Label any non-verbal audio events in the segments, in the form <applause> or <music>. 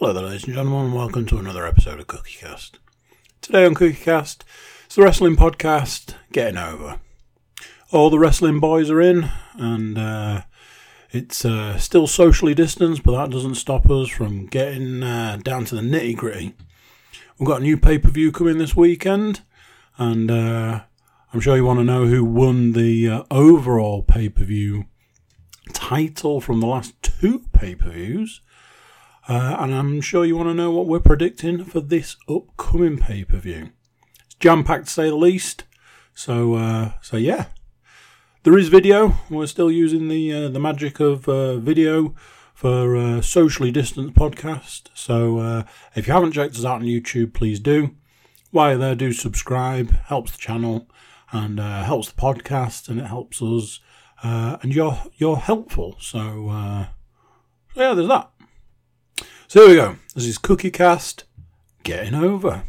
Hello there, ladies and gentlemen, and welcome to another episode of CookieCast. Today on CookieCast, it's the wrestling podcast Getting Over. All the wrestling boys are in, and uh, it's uh, still socially distanced, but that doesn't stop us from getting uh, down to the nitty gritty. We've got a new pay per view coming this weekend, and uh, I'm sure you want to know who won the uh, overall pay per view title from the last two pay per views. Uh, and I'm sure you want to know what we're predicting for this upcoming pay per view. It's jam packed to say the least. So, uh, so yeah, there is video. We're still using the uh, the magic of uh, video for uh, socially distanced podcast. So, uh, if you haven't checked us out on YouTube, please do. While there, do subscribe. Helps the channel and helps the podcast, and it helps us. and you're you're helpful. So, so yeah, there's that. So here we go. This is Cookie Cast getting over.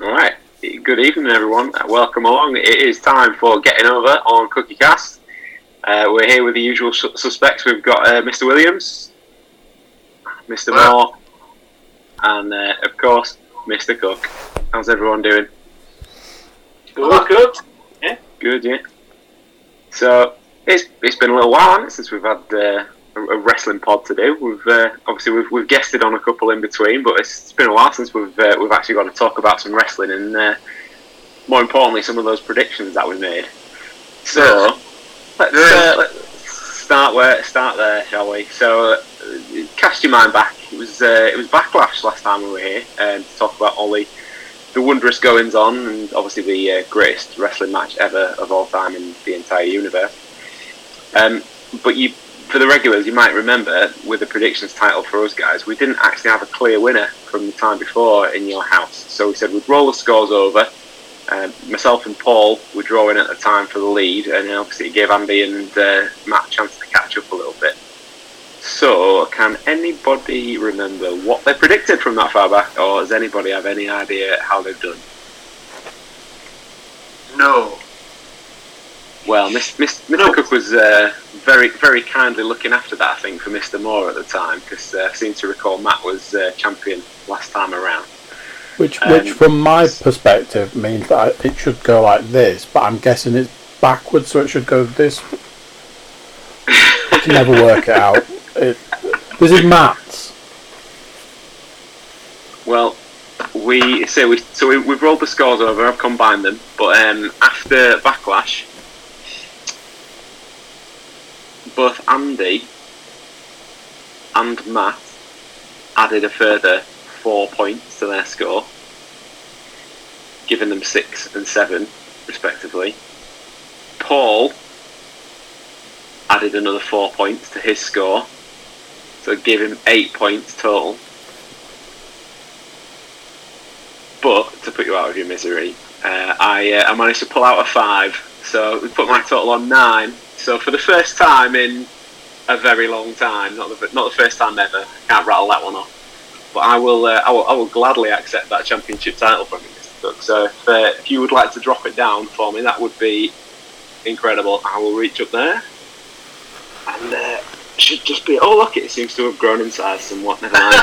All right. Good evening, everyone. Welcome along. It is time for Getting Over on Cookie Cast. Uh, we're here with the usual su- suspects. We've got uh, Mr. Williams, Mr. Moore, and uh, of course, Mr. Cook. How's everyone doing? Good, good. Yeah, good. Yeah. So it's it's been a little while it, since we've had uh, a, a, wrestling pod to do. We've uh, obviously we've, we've guested on a couple in between, but it's, it's been a while since we've uh, we've actually got to talk about some wrestling and more importantly, some of those predictions that we made. So. Let's, uh, let's start where start there, shall we? So, uh, cast your mind back. It was uh, it was backlash last time we were here um, to talk about all the the wondrous goings on and obviously the uh, greatest wrestling match ever of all time in the entire universe. Um, but you, for the regulars, you might remember with the predictions title for us guys, we didn't actually have a clear winner from the time before in your house. So we said we'd roll the scores over um, myself and Paul were drawing at the time for the lead, and obviously it gave Andy and uh, Matt a chance to catch up a little bit. So, can anybody remember what they predicted from that far back, or does anybody have any idea how they've done? No. Well, Mr. Mr. No. Cook was uh, very, very kindly looking after that, I think, for Mr. Moore at the time, because uh, I seem to recall Matt was uh, champion last time around. Which, um, which, from my perspective, means that it should go like this, but I'm guessing it's backwards, so it should go this. I can never work it out. It, this is maths. Well, we so we so we, we've rolled the scores over. I've combined them, but um, after backlash, both Andy and Matt added a further four points to their score, giving them six and seven, respectively. Paul added another four points to his score, so it gave him eight points total. But to put you out of your misery, uh, I, uh, I managed to pull out a five, so we put my total on nine. So for the first time in a very long time, not the not the first time ever, I can't rattle that one off. But I will, uh, I will, I will gladly accept that championship title from you, Mr. Cook. So if, uh, if you would like to drop it down for me, that would be incredible. I will reach up there, and uh, should just be. Oh, look! It seems to have grown in size somewhat. Never mind. <laughs> uh,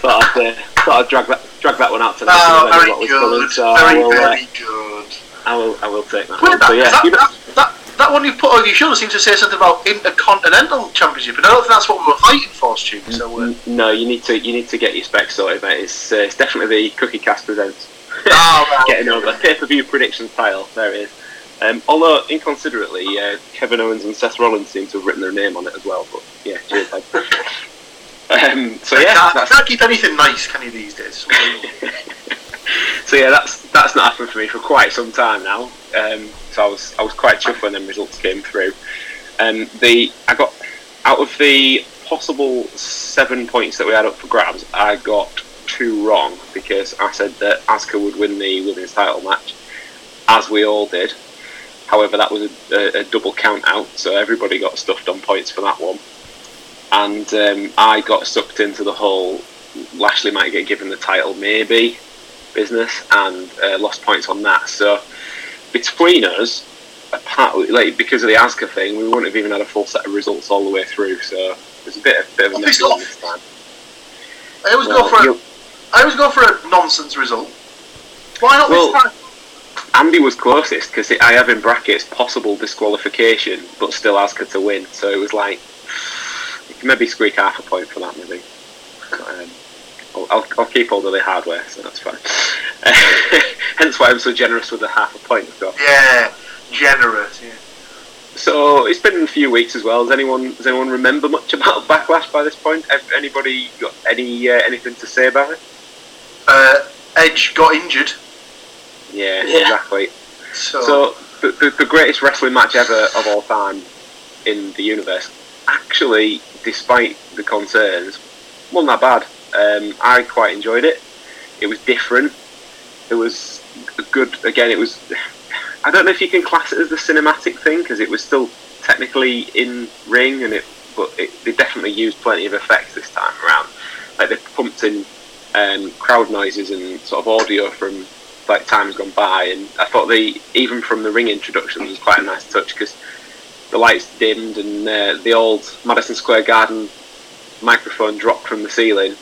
thought I'd, uh, thought I'd drag that drag that one out to oh, very good. Coming, so very, I will, very good. I will, I will take that. One. That, so, yeah, that, that, that, one you put on your shoulder seems to say something about intercontinental championship, and I don't think that's what we were fighting for, Stu. So, uh... no, you need to you need to get your specs sorted, mate. It's, uh, it's definitely the Cookie Cast presents. <laughs> Oh. <laughs> Getting over pay per view predictions title. There it is. Um, although inconsiderately, uh, Kevin Owens and Seth Rollins seem to have written their name on it as well. But yeah, cheers. <laughs> um, so yeah, can't, can't keep anything nice, can you these days? so yeah, that's that's not happened for me for quite some time now. Um, so I was I was quite chuffed when the results came through. Um, the I got out of the possible seven points that we had up for grabs, I got two wrong because I said that Asuka would win the women's title match, as we all did. However, that was a, a, double count out, so everybody got stuffed on points for that one. And um, I got sucked into the whole Lashley might get given the title, maybe business, and uh, lost points on that. So between us, apart, like because of the Asuka thing, we wouldn't have even had a full set of results all the way through. So there's a bit of, bit of a mess this time. I always Well, go for a, I always go for a nonsense result. Why not Well- this time? Andy was closest because I have in brackets possible disqualification, but still Asuka to win. So it was like you <sighs> can maybe squeak half a point for that, maybe. Um, I'll, I'll, I'll keep all of the hardware, so that's fine. <laughs> Hence why I'm so generous with the half a point. I've got. Yeah, generous. Yeah. So it's been a few weeks as well. Does anyone does anyone remember much about <laughs> Backlash by this point? Anybody got any uh, anything to say about it? Uh, Edge got injured, Yeah, Yeah. exactly. so, So the, the, the greatest wrestling match ever of all time in the universe, actually, despite the concerns, wasn't that bad. Um, I quite enjoyed it. It was different. It was good. Again, it was. I don't know if you can class it as the cinematic thing because it was still technically in ring, and it. But it, they definitely used plenty of effects this time around. Like they pumped in um, crowd noises and sort of audio from like times gone by, and I thought the even from the ring introduction was quite a nice touch because the lights dimmed and uh, the old Madison Square Garden microphone dropped from the ceiling,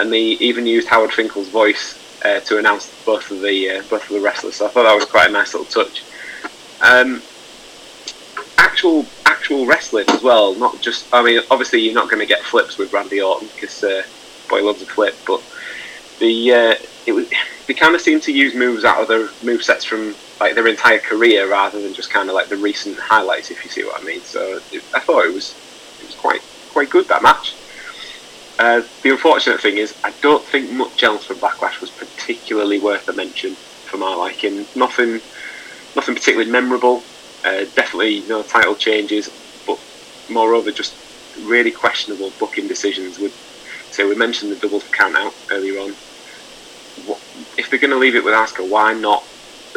and they even used Howard Finkel's voice uh, to announce both of the uh, both of the wrestlers. So I thought that was quite a nice little touch. Um, actual actual wrestling as well, not just. I mean, obviously you're not going to get flips with Randy Orton because uh, boy loves a flip, but the uh, it was they kind of seem to use moves out of their move sets from like their entire career rather than just kind of like the recent highlights, if you see what I mean. So it, I thought it was it was quite quite good that match. Uh, the unfortunate thing is, I don't think much else from Backlash was particularly worth a mention for my liking. Nothing, nothing particularly memorable. Uh, definitely no title changes, but moreover, just really questionable booking decisions. With, so we mentioned the double count out earlier on. What, if they're going to leave it with Asuka, why not?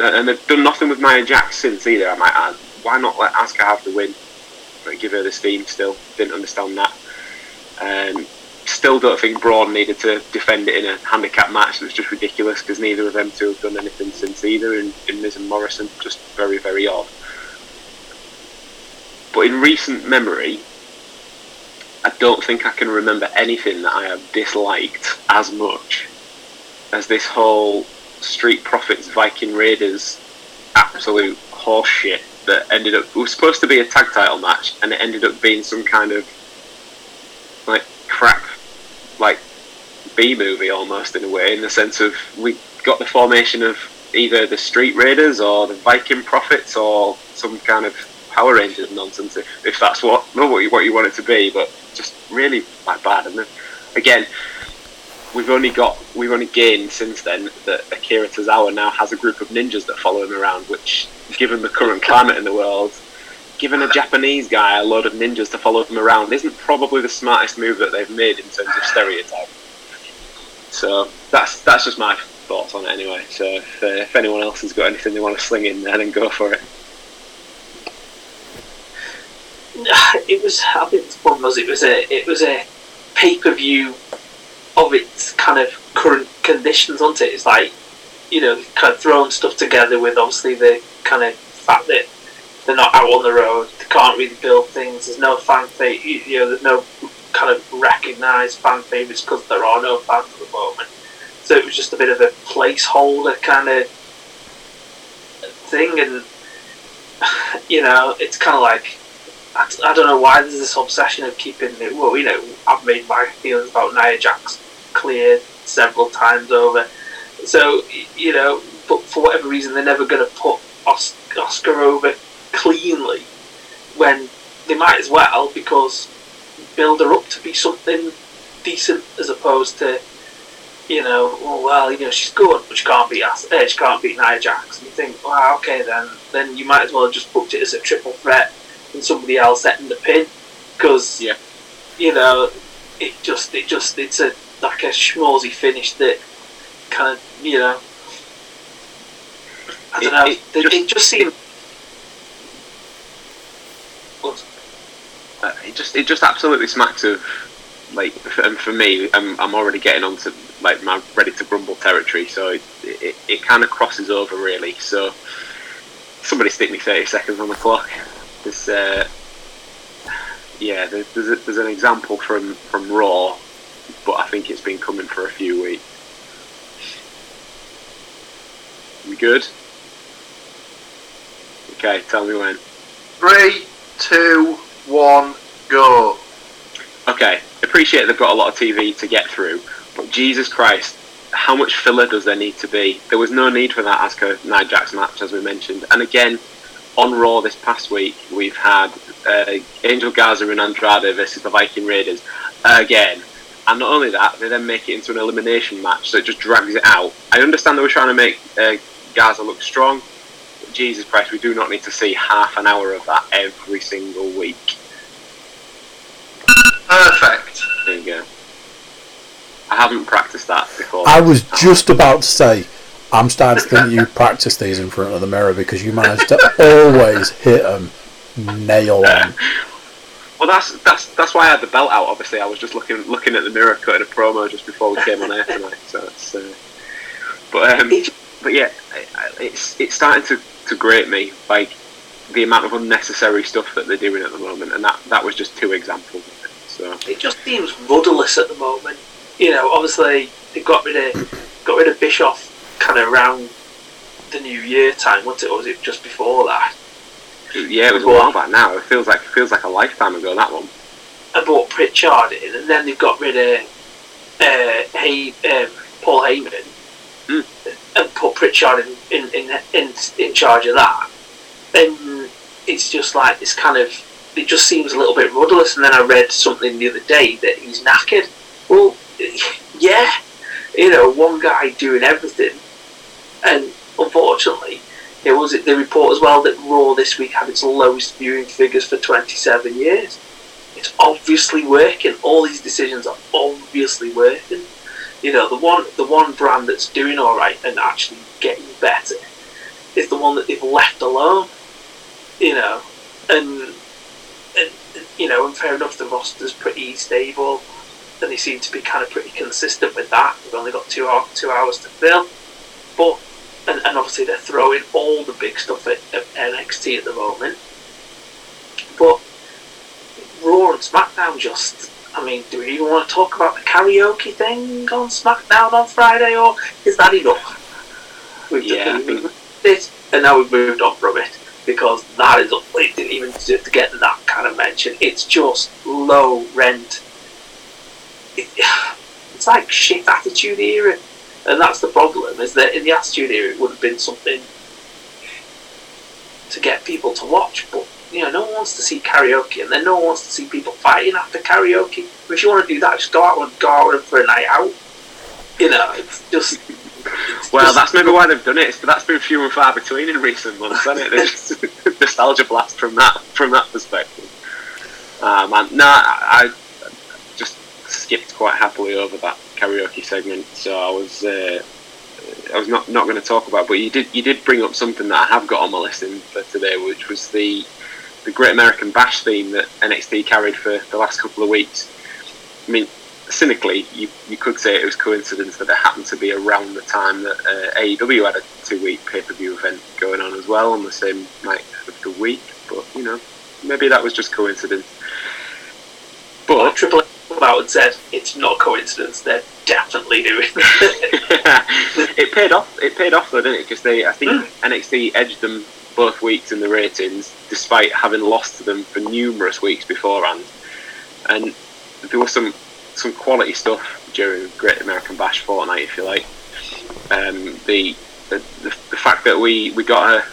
Uh, and they've done nothing with Nia Jax since either. I might add. Why not let Asuka have the win? Give her the steam. Still, didn't understand that. Um, still don't think Braun needed to defend it in a handicap match. It was just ridiculous because neither of them two have done anything since either. In, in Miz and Morrison, just very very odd. But in recent memory, I don't think I can remember anything that I have disliked as much as this whole Street Profits Viking Raiders absolute horseshit that ended up. Was supposed to be a tag title match, and it ended up being some kind of like crap, like B movie almost in a way, in the sense of we got the formation of either the Street Raiders or the Viking Profits or some kind of Power Rangers nonsense, if, if that's what not what you, what you want it to be, but just really like bad. And then, again, we've only got we've only gained since then that Akira Tozawa now has a group of ninjas that follow him around, which, given the current climate in the world, giving a Japanese guy a load of ninjas to follow him around isn't probably the smartest move that they've made in terms of stereotype. So that's that's just my thoughts on it anyway. So if, uh, if anyone else has got anything they want to sling in there, then go for it. <sighs> it was I think the problem was it was a it was a pay per view of its kind of current conditions, wasn't it? It's like you know, kind of throwing stuff together with obviously the kind of fact that they're not out on the road, they can't really build things. There's no fan favorite, you know, there's no kind of recognised fan favourites because there are no fans at the moment. So it was just a bit of a placeholder kind of thing, and <sighs> you know, it's kind of like I, don't know why there's this obsession of keeping it. Well, you know, I've made my feelings about Nia Jax clear several times over. So you know, but for whatever reason, they're never going to put Os- Oscar over cleanly when they might as well because build her up to be something decent as opposed to you know, oh, well, you know, she's good, but she can't beat us. Uh, she can't beat Nia Jax. And you think, well, okay, then then you might as well have just booked it as a triple threat and somebody else setting the pin because Yeah. you know it just it just it's a like a schmozy finish that kind of you know I don't know it it, just- it just seemed it just it just absolutely smacks of like and for me I'm, I'm already getting onto like my ready to grumble territory so it, it, it kind of crosses over really. So somebody stick me 30 seconds on the clock. There's uh, yeah there's, there's, a, there's an example from from raw but I think it's been coming for a few weeks. We good? Okay tell me when. Three, two, one, go. okay, appreciate they've got a lot of TV to get through, but Jesus Christ, how much filler does there need to be? There was no need for that Asuka Nia Jax match, as we mentioned. And again, on Raw this past week, we've had uh, Angel Garza and Andrade versus the Viking Raiders again. And not only that, they then make it into an elimination match, so it just drags it out. I understand they were trying to make uh, Garza look strong, Jesus Christ, we do not need to see half an hour of that every single week. Perfect. There you go. I haven't practiced that before. I was just about to say, I'm starting to think you <laughs> practice these in front of the mirror because you manage to <laughs> always hit them nail on. Well, that's that's that's why I had the belt out. Obviously, I was just looking looking at the mirror, cutting a promo just before we came on air tonight. So it's, uh, but um, but yeah, I- I- it's it's starting to, to grate me like the amount of unnecessary stuff that they're doing at the moment, and that that was just two examples. Of it. So It just seems rudderless at the moment. You know, obviously they got rid of got rid of Bischoff kind of around the New Year time, wasn't it? Or was it just before that? yeah, it was a while back now. It feels like it feels like a lifetime ago. That one. and brought Pritchard in, and then they've got rid of uh, hey, um, Paul Heyman Mm. and put Pritchard in, in, in, in, in charge of that. And it's just like this kind of, it just seems a little bit rudderless. And then I read something the other day that he's knackered. Well, yeah, you know, one guy doing everything. And unfortunately, it was the report as well that Raw this week had its lowest viewing figures for 27 years it's obviously working. All these decisions are obviously working. You know, the one the one brand that's doing all right and actually getting better is the one that they've left alone. You know, and, and you know, and fair enough, the roster's pretty stable, and they seem to be kind of pretty consistent with that. They've only got two two hours to fill, but and, and obviously they're throwing all the big stuff at, at NXT at the moment, but. Raw and SmackDown just. I mean, do we even want to talk about the karaoke thing on SmackDown on Friday, or is that enough? We've Yeah, I been and now we've moved on from it because that is it didn't even deserve to get that kind of mention. It's just low rent. It, <sighs> it's like shit attitude era, and that's the problem. Is that in the attitude era it would have been something to get people to watch, but you know, no one wants to see karaoke, and then no one wants to see people fighting after karaoke. If you want to do that, just go out and go out for a night out. You know, it's just. it's Well, just- that's maybe why they've done it. But that's been few and far between in recent months, hasn't it? <laughs> <laughs> Nostalgia blast from that from that perspective. Man, no, I, I just skipped quite happily over that karaoke segment, so I was uh, I was not not going to talk about. But you did you did bring up something that I have got on my list in for today, which was the the Great American Bash theme that NXT carried for the last couple of weeks. I mean, cynically, you, you could say it was coincidence that it happened to be around the time that uh, AEW had a two week pay per view event going on as well on the same night of the week. But you know, maybe that was just coincidence. But Triple H came out and said it's not coincidence. They're definitely doing it. <laughs> it paid off. It paid off though, didn't it? Because they, I think NXT edged them both weeks in the ratings, despite having lost to them for numerous weeks beforehand. And there was some some quality stuff during Great American Bash fortnight, if you like. Um, the, the the the fact that we we got a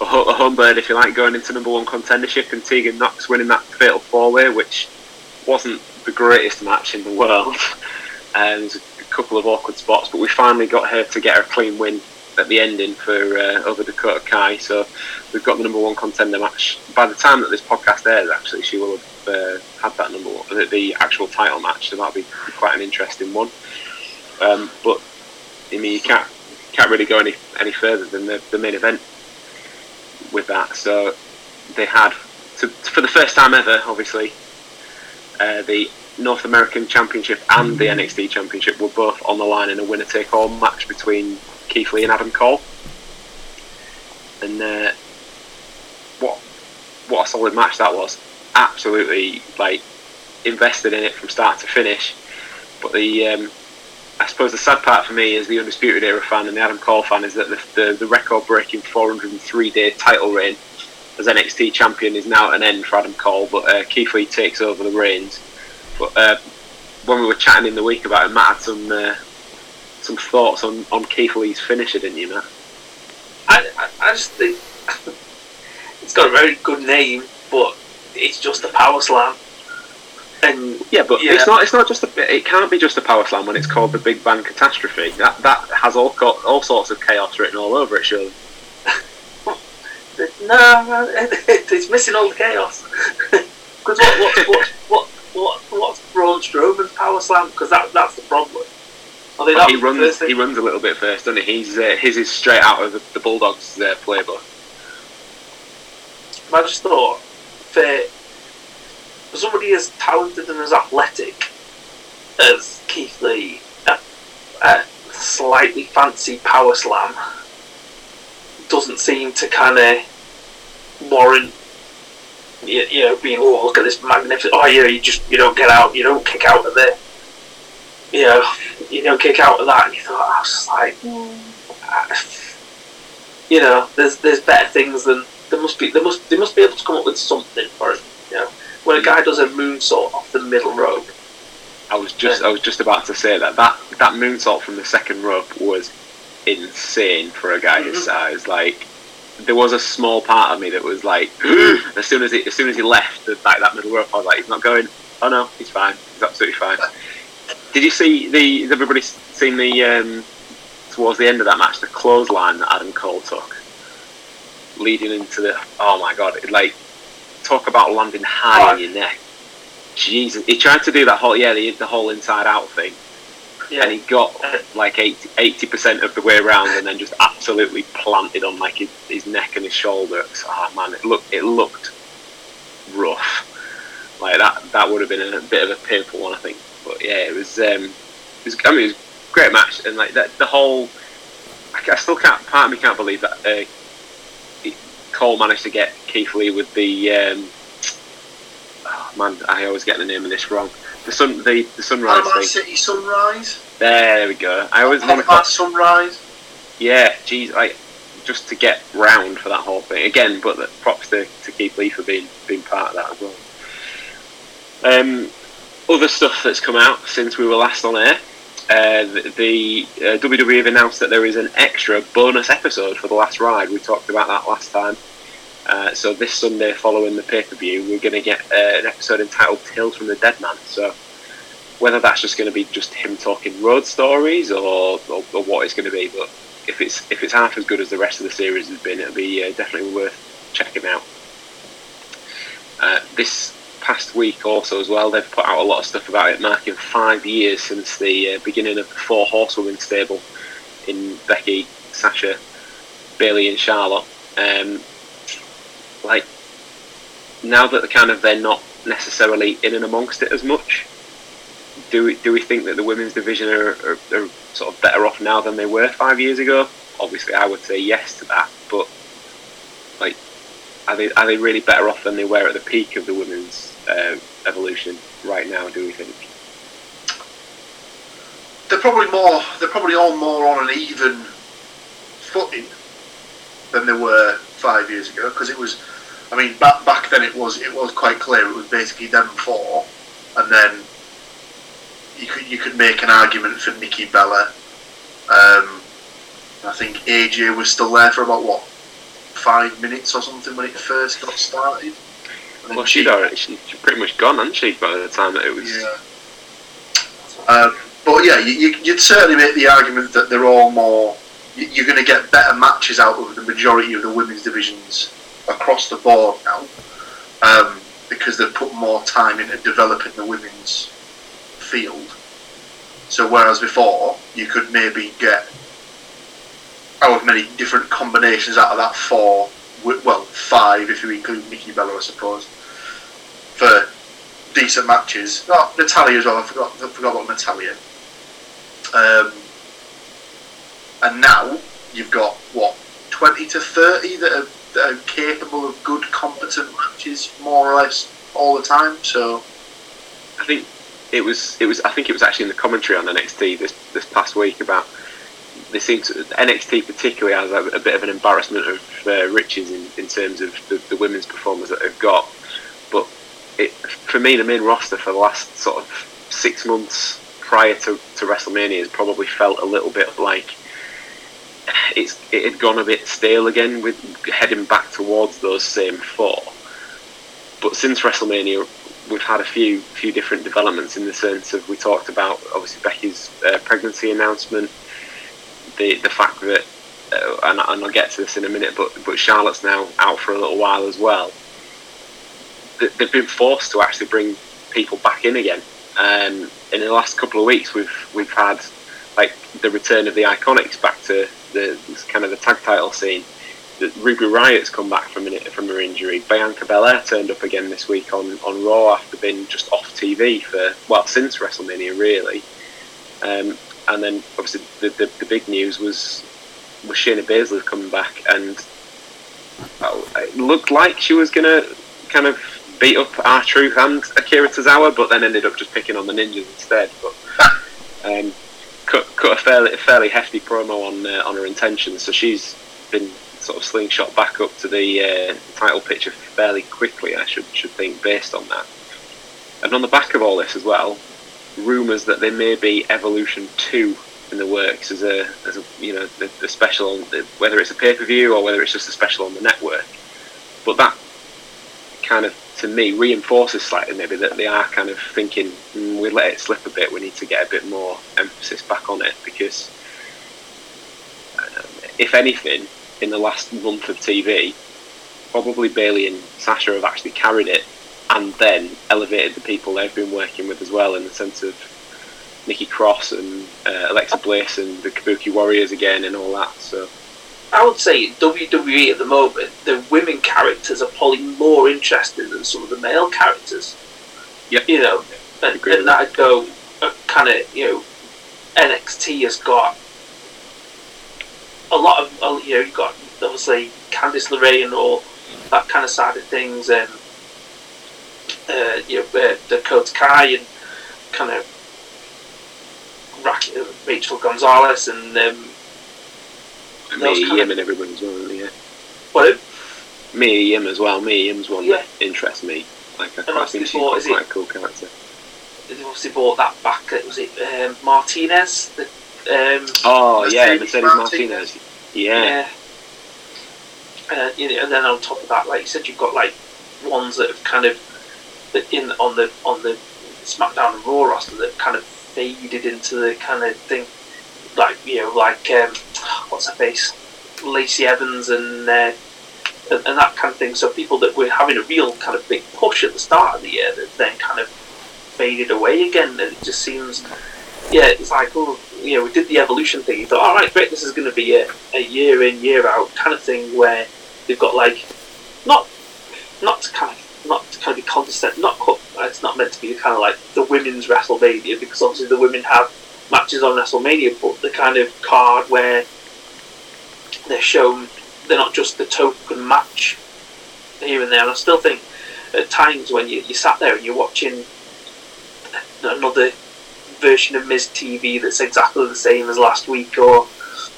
a, ho- a home bird, if you like, going into number one contendership, and Tegan Nox winning that fatal four way, which wasn't the greatest match in the <laughs> world. And there's a couple of awkward spots, but we finally got her to get her clean win at the ending for uh, over Dakota Kai. So we've got the number one contender match. By the time that this podcast airs, actually, she will have uh, had that number one, the, actual title match. So that'll be quite an interesting one. Um, but I mean, you can't can't really go any any further than the, the main event with that. So they had, to, for the first time ever, obviously, uh, the North American Championship and the NXT Championship were both on the line in a winner take all match between Keith Lee and Adam Cole. And uh, what what a solid match that was! Absolutely, like invested in it from start to finish. But the um, I suppose the sad part for me as the Undisputed Era fan and the Adam Cole fan is that the, the, the record breaking 403 day title reign as NXT champion is now at an end for Adam Cole, but uh, Keith Lee takes over the reins. But uh, when we were chatting in the week about it, Matt had some uh, some thoughts on, on Keith Lee's finisher, didn't you, Matt? I, I, I just think <laughs> it's got a very good name, but it's just a power slam. And Yeah, but Yeah. it's not. It's not just a. It can't be just a power slam when it's called the Big Bang Catastrophe. That that has all got all sorts of chaos written all over it. Surely. <laughs> no, <laughs> it's missing all the chaos. Because what, what, what, what, what, what's Braun Strowman's power slam? Because that, that's the problem. Think he runs. He runs a little bit first, doesn't he? He's uh, his is straight out of the, the Bulldogs' uh, playbook. I just thought, for, for somebody as talented and as athletic as Keith Lee, a, a slightly fancy power slam doesn't seem to kind of warrant, you, you know, being, oh, look at this magnificent, oh, yeah, you just, you don't get out, you don't kick out of the, you know, you don't kick out of that. And you thought, I was just like, ah, you know, there's there's better things than there must be. They must they must be able to come up with something for it. You know, when a guy does a moonsault off the middle rope, I was just. I was just about to say that that that moonsault from the second rope was insane for a guy his Mhm. size. Like there was a small part of me that was like, <gasps> as soon as he as soon as he left the, like that middle rope, I was like, he's not going. Oh no, he's fine. He's absolutely fine. Did you see the? Has everybody seen the um, towards the end of that match the clothesline that Adam Cole took, leading into the? Oh my god! It, like talk about landing high Oh. on your neck. Jesus, he tried to do that whole yeah the, the whole inside out thing, yeah, and he got like 80 percent of the way around, and then just absolutely planted on like his, his neck and his shoulders. Oh man, it looked it looked rough. Like that that would have been a bit of a painful one, I think. But yeah, it was. Um, it was I mean, it was a great match, and like that the whole. I, I still can't. Part of me can't believe that uh, he- Cole managed to get Keith Lee with the. Um, oh man, I always get the name of this wrong. The sun, the, the sunrise thing. City Sunrise. There we go. I always want to Panama Sunrise. yeah, geez, like just to get round for that whole thing again. But the, props to, to Keith Lee for being being part of that as well. Um, other stuff that's come out since we were last on air. Uh, the uh, WWE have announced that there is an extra bonus episode for the last ride. We talked about that last time. Uh, so this Sunday, following the pay per view, we're going to get uh, an episode entitled "Tales from the Dead Man." So whether that's just going to be just him talking road stories or, or, or what it's going to be, but if it's if it's half as good as the rest of the series has been, it'll be uh, definitely worth checking out. Uh, this past week also as well, they've put out a lot of stuff about it, marking five years since the uh, beginning of the Four Horsewomen stable in Becky, Sasha, Bayley, and Charlotte. Um, like now that the kind of they're not necessarily in and amongst it as much. Do we, do we think that the women's division are, are, are sort of better off now than they were five years ago? Obviously, I would say yes to that, but like, are they are they really better off than they were at the peak of the women's uh, evolution right now? Do we think? They're probably more. They're probably all more on an even footing than they were five years ago. Because it was, I mean, back back then it was it was quite clear. It was basically them four, and then you could you could make an argument for Nikki Bella. Um, I think AJ was still there for about what five minutes or something when it first got started. Well, she'd already she, she'd pretty much gone, hadn't she, by the time that it was? Yeah. Um, but yeah, you, you'd certainly make the argument that they're all more. you- You're going to get better matches out of the majority of the women's divisions across the board now, um, because they've put more time into developing the women's field. So whereas before you could maybe get however many different combinations out of that four, well five if you include Nikki Bella, I suppose, for decent matches. Oh, Natalya as well. I forgot. I forgot about Natalya. Um, and now you've got what twenty to thirty that are, that are capable of good, competent matches, more or less all the time. So I think it was it was I think it was actually in the commentary on the NXT this this past week about they seem to NXT particularly has a, a bit of an embarrassment of uh, riches in, in terms of the, the women's performers that they've got. But it, for me, the main roster for the last sort of six months prior to, to WrestleMania has probably felt a little bit like it's it had gone a bit stale again with heading back towards those same four. But since WrestleMania, we've had a few few different developments in the sense of we talked about obviously Becky's uh, pregnancy announcement, the the fact that uh, and, and I'll get to this in a minute, but but Charlotte's now out for a little while as well. They- They've been forced to actually bring people back in again. Um, in the last couple of weeks, we've we've had like the return of the Iconics back to the kind of the tag title scene. The Ruby Riott's come back from an, from her injury. Bianca Belair turned up again this week on, on Raw after being just off TV for well since WrestleMania really. Um, and then obviously the, the, the big news was was Shayna Baszler coming back, and it looked like she was gonna kind of beat up R-Truth and Akira Tozawa, but then ended up just picking on the ninjas instead. But um, cut cut a fairly a fairly hefty promo on uh, on her intentions, so she's been sort of slingshot back up to the uh, title picture fairly quickly. I should should think based on that. And on the back of all this as well, rumours that there may be Evolution Two in the works as a as a you know the, special on the, whether it's a pay per view or whether it's just a special on the network. But that kind of to me reinforces slightly maybe that they are kind of thinking mm, we let it slip a bit. We need to get a bit more emphasis back on it because um, if anything, in the last month of TV, probably Bayley and Sasha have actually carried it and then elevated the people they've been working with as well in the sense of Nikki Cross and uh, Alexa Bliss and the Kabuki Warriors again and all that. So I would say WWE at the moment, the women characters are probably more interesting than some of the male characters. Yep. You know, and, and that'd go kind of, you know, NXT has got a lot of, uh, you know, you've got obviously Candice LeRae and all that kind of side of things, and uh, you know, uh, Dakota Kai and kind of Rachel Gonzalez and um, and Mia Yim and everyone as well. Yeah, what Mia Yim as well. Mia Yim's one Yeah. that interests me. Like I think she's quite it- a cool character. They've obviously bought that back. Was it um, Martinez? The, um, Oh yeah, Mercedes Martinez. Martinez. Yeah. Uh, you know, and then on top of that, like you said, you've got like ones that have kind of in on the on the SmackDown and Raw roster that kind of faded into the kind of thing, like you know, like um, what's her face, Lacey Evans and, uh, and and that kind of thing. So people that were having a real kind of big push at the start of the year that then kind of faded away again. And it just seems, yeah, it's like oh, you know, we did the evolution thing. You thought, all right, great, this is going to be a, a year in, year out kind of thing where they've got like not not to kind of not to kind of be condescending. Not co- uh, it's not meant to be kind of like the women's WrestleMania because obviously the women have matches on WrestleMania, but the kind of card where they're shown they're not just the token match here and there. And I still think at times when you, you sat there and you're watching another version of Miz TV that's exactly the same as last week or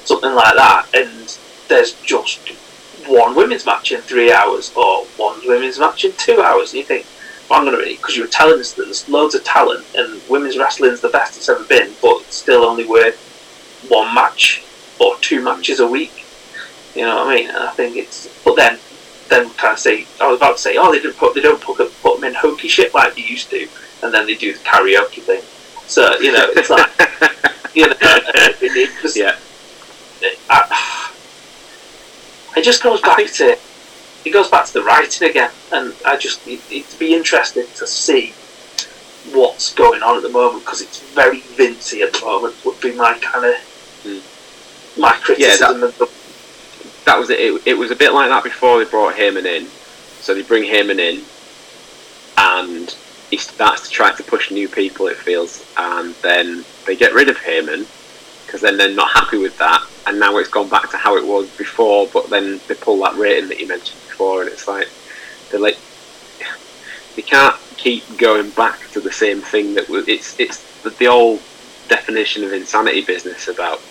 something like that, and there's just one women's match in three hours or one women's match in two hours, and you think, well, I'm going to be, because you were telling us that there's loads of talent and women's wrestling's the best it's ever been, but it's still only worth one match or two matches a week. You know what I mean? And I think it's, but then, then kind of say, I was about to say, oh, they didn't put, they don't put, put them in hokey shit like they used to, and then they do the karaoke thing. So you know, it's like, <laughs> you know, it, it just, yeah. I, it just goes back to it goes back to the writing again, and I just it, it'd be interesting to see what's going on at the moment because it's very Vincey at the moment. Would be my kind of Hmm. my criticism of the that was it. it. It was a bit like that before they brought Heyman in. So they bring Heyman in, and he starts to try to push new people. It feels, and then they get rid of Heyman because then they're not happy with that, and now it's gone back to how it was before. But then they pull that rating that you mentioned before, and it's like they're like they can't keep going back to the same thing that was. It's it's the, the old definition of insanity business about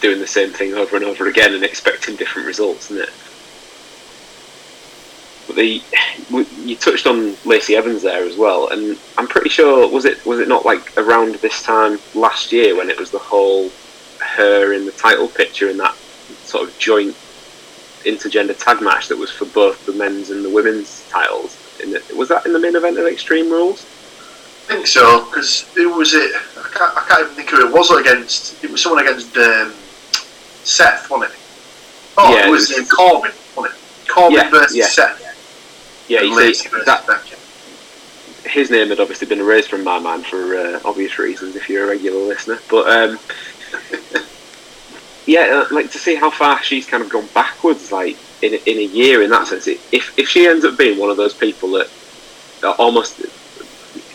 doing the same thing over and over again and expecting different results, isn't it? The you touched on Lacey Evans there as well, and I'm pretty sure was it was it not like around this time last year when it was the whole her in the title picture in that sort of joint intergender tag match that was for both the men's and the women's titles. The, was that in the main event of Extreme Rules? I think so because who was it. I can't, I can't even think who it was against. It was someone against um, Seth, wasn't it? Oh, Yeah, it was, it was- uh, Corbin, wasn't it? Corbin Yeah, versus yeah. Seth. Yeah, and you Lacey see, that, his name had obviously been erased from my mind for uh, obvious reasons if you're a regular listener. But um, <laughs> yeah, uh, like to see how far she's kind of gone backwards, like in a, in a year. In that sense, if if she ends up being one of those people that are almost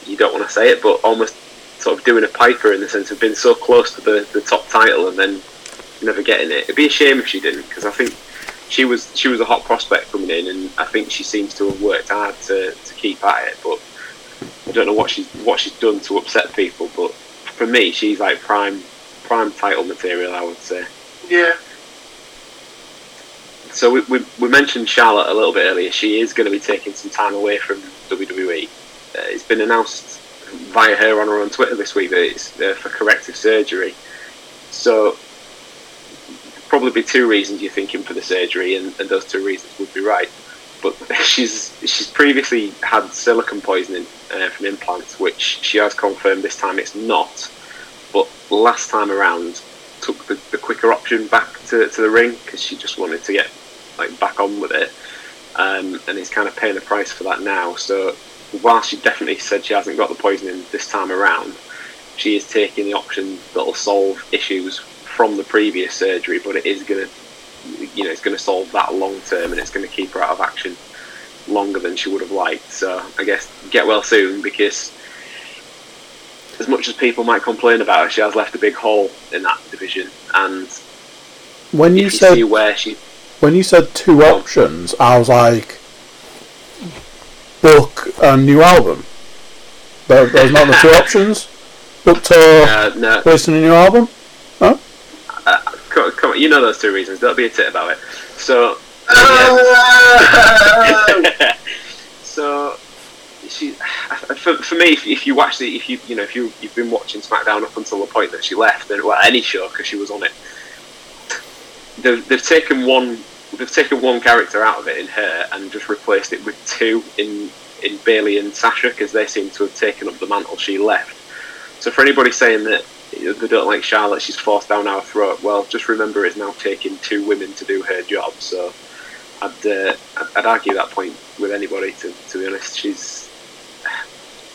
you don't want to say it, but almost sort of doing a Piper in the sense of being so close to the, the top title and then never getting it. It'd be a shame if she didn't, because I think she was she was a hot prospect coming in, and I think she seems to have worked hard to, to keep at it. But I don't know what she's what she's done to upset people. But for me, she's like prime prime title material, I would say. Yeah, So we, we, we mentioned Charlotte a little bit earlier. She is going to be taking some time away from WWE. Uh, it's been announced via her on her own Twitter this week that it's uh, for corrective surgery. So probably be two reasons you're thinking for the surgery, and, and those two reasons would be right. But <laughs> she's she's previously had silicone poisoning uh, from implants, which she has confirmed this time it's not. But last time around, took the, the quicker option back to, to the ring because she just wanted to get like back on with it, um, and is kind of paying the price for that now. So while she definitely said she hasn't got the poisoning this time around, she is taking the option that'll solve issues from the previous surgery, but it is going to, you know, it's going to solve that long term, and it's going to keep her out of action longer than she would have liked. So I guess get well soon because as much as people might complain about her, she has left a big hole in that division. And When you said where she, when you said two options, I was like, book and new album. Tho- Those not the two <laughs> options. Book tour, uh, no, releasing a new album. Come, come on, you know those two reasons. Don't be a tit about it. So, <laughs> so she, for, for me, if, if you watch the, if you you know if you you've been watching SmackDown up until the point that she left, then well, any show because she was on it, they've, they've taken one they've taken one character out of it in her and just replaced it with two in in Bayley and Sasha because they seem to have taken up the mantle she left. So for anybody saying that they don't like Charlotte, she's forced down our throat. Well, just remember it's now taking two women to do her job. So I'd uh, I'd- argue that point with anybody. To to be honest, she's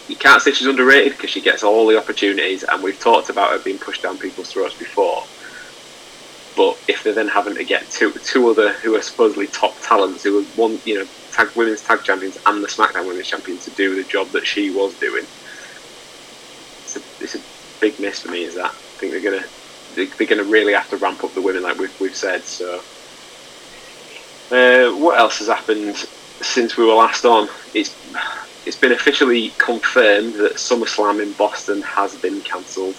you can't say she's underrated because she gets all the opportunities, and we've talked about her being pushed down people's throats before. But if they're then having to get two two other who are supposedly top talents, who are one you know tag women's tag champions and the SmackDown Women's Champion to do the job that she was doing, it's a, it's a big miss for me. Is that I think they're gonna they- they're gonna really have to ramp up the women like we've we've said. So, uh, what else has happened since we were last on? It's it's been officially confirmed that SummerSlam in Boston has been cancelled.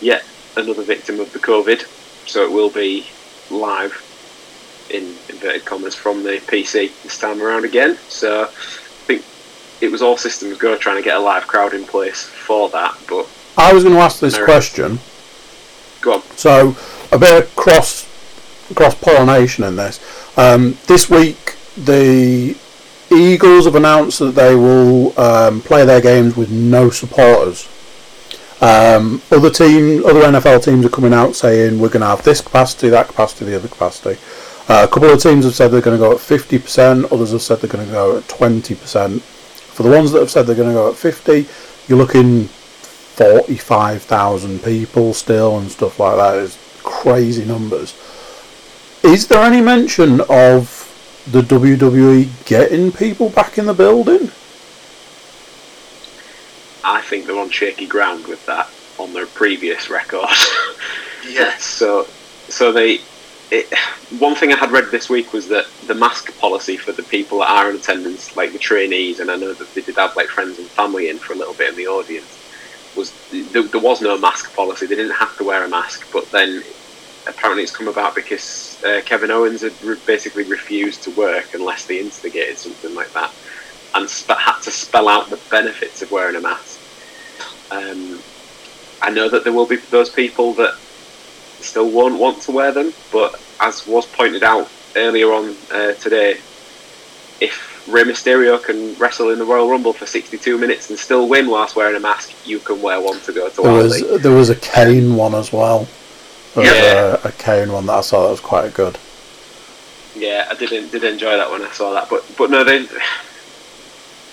Yet another victim of the COVID, so it will be live in inverted commas from the PC this time around again. So I think it was all systems go trying to get a live crowd in place for that, but I was going to ask this question. go on. So a bit of cross cross pollination in this. Um, this week, the Eagles have announced that they will um, play their games with no supporters. Um, other team, other NFL teams are coming out saying we're going to have this capacity, that capacity, the other capacity. Uh, a couple of teams have said they're going to go at 50%. Others have said they're going to go at 20%. For the ones that have said they're going to go at 50, you're looking 45,000 people still and stuff like that. It's crazy numbers. Is there any mention of the WWE getting people back in the building? I think they're on shaky ground with that on their previous record. <laughs> Yes. so, so they. It, one thing I had read this week was that the mask policy for the people that are in attendance, like the trainees, and I know that they did have like friends and family in for a little bit in the audience, was there, there was no mask policy. They didn't have to wear a mask, but then apparently it's come about because uh, Kevin Owens had re- basically refused to work unless they instigated something like that, and sp- had to spell out the benefits of wearing a mask. Um, I know that there will be those people that still won't want to wear them, but as was pointed out earlier on uh, today, if Rey Mysterio can wrestle in the Royal Rumble for 62 minutes and still win whilst wearing a mask, you can wear one to go to There Wally. was there was a Kane one as well. There Yeah. a, a Kane one that I saw that was quite good. Yeah, I did did enjoy that when I saw that, but but no, they. <sighs>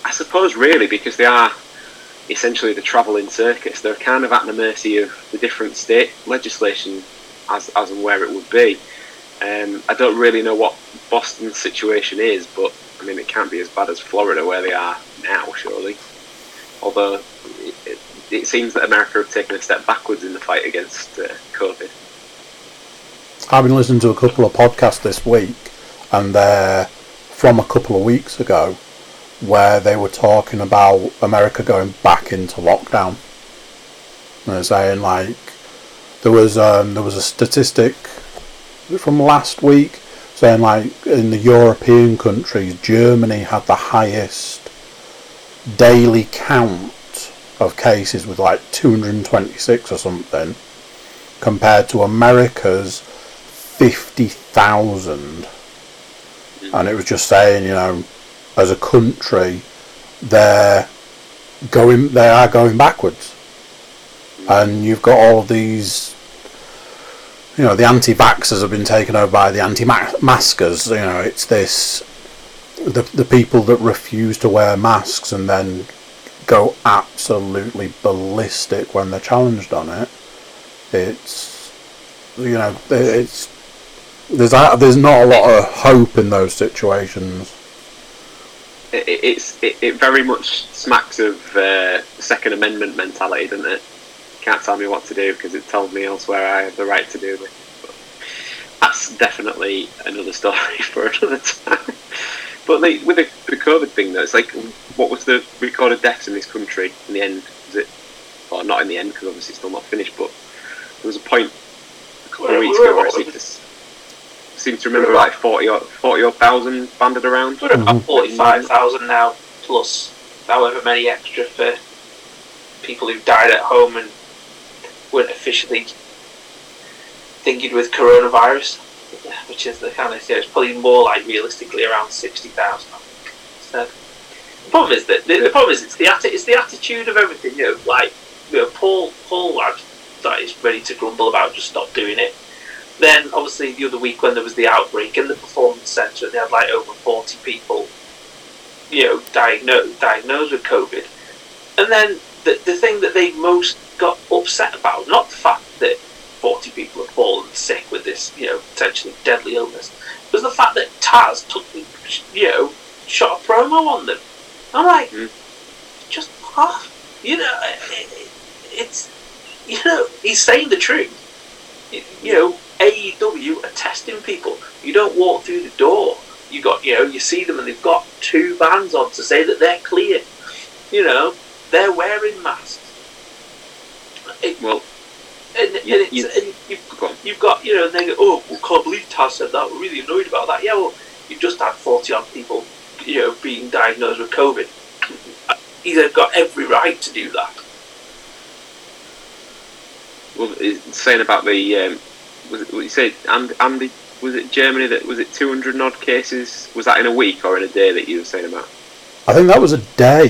I suppose really because they are essentially the travelling circuits, they're kind of at the mercy of the different state legislation as as and where it would be. Um, I don't really know what Boston's situation is, but I mean it can't be as bad as Florida where they are now, surely. Although it, it, seems that America have taken a step backwards in the fight against uh, COVID. I've been listening to a couple of podcasts this week, and they're from a couple of weeks ago, where they were talking about America going back into lockdown. And they're saying like there was um, there was a statistic from last week saying like in the European countries, Germany had the highest daily count of cases with like 226 or something, compared to America's 50,000. Mm. And it was just saying, you know, as a country, they're going, they are going backwards. Mm. And you've got all these, you know, the anti-vaxxers have been taken over by the anti-maskers. You know, it's this, the the people that refuse to wear masks and then go absolutely ballistic when they're challenged on it. It's, you know, it's there's there's not a lot of hope in those situations. it, it- it's it, it very much smacks of uh, Second Amendment mentality, doesn't it? Can't tell me what to do because it told me elsewhere I have the right to do it. But that's definitely another <laughs> story for another time. But like, with the, the COVID thing, though, it's like, what was the recorded deaths in this country in the end? Was it, well, not in the end because obviously it's still not finished, but there was a point a couple Where- of weeks ago where I was seemed to, s- seemed to remember like 40 odd, 40 odd thousand banded around. We're about mm-hmm. forty-five thousand now, plus however many extra for people who died at home and weren't officially thinking with coronavirus, which is the kind of it's probably more like realistically around sixty thousand. So the problem is that the, the problem is it's the atti- it's the attitude of everything. You know, like you know, Paul Paul lad that is ready to grumble about just stop doing it. Then obviously the other week when there was the outbreak in the performance centre, they had like over forty people, you know, diagnosed diagnosed with COVID. And then the the thing that they most got upset about, not the fact that forty people had fallen sick with this, you know, potentially deadly illness, was the fact that Taz took, you know, shot a promo on them. I'm like, Mm. just off. You know, it, it, it's you know, he's saying the truth. You, you know, AEW are testing people. You don't walk through the door. You got, you know, you see them and they've got two bands on to say that they're clear. You know, they're wearing masks. It, Well, and, and, you- it's, you- and you've, go you've got, you know, and they go, oh, well, can't believe Taz said that. We're really annoyed about that. Yeah, well, you've just had 40 odd people, you know, being diagnosed with COVID. He's got every right to do that. well, it's saying about the um, was it, what you said Andy, Andy was it Germany that was it 200 odd cases was that in a week or in a day that you were saying about I think that was a day.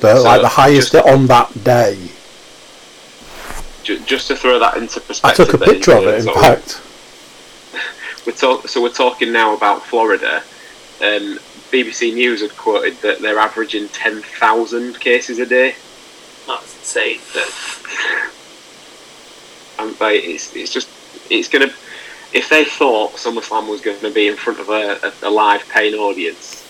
The, So, like the highest just- on that day. Ju- just to throw that into perspective. I took a picture of it, in sort fact. <laughs> we're talk- so we're talking now about Florida um, BBC News had quoted that they're averaging 10,000 cases a day That's insane. That, <laughs> and like it's, it's just it's gonna if they thought SummerSlam was going to be in front of a, a, a live paying audience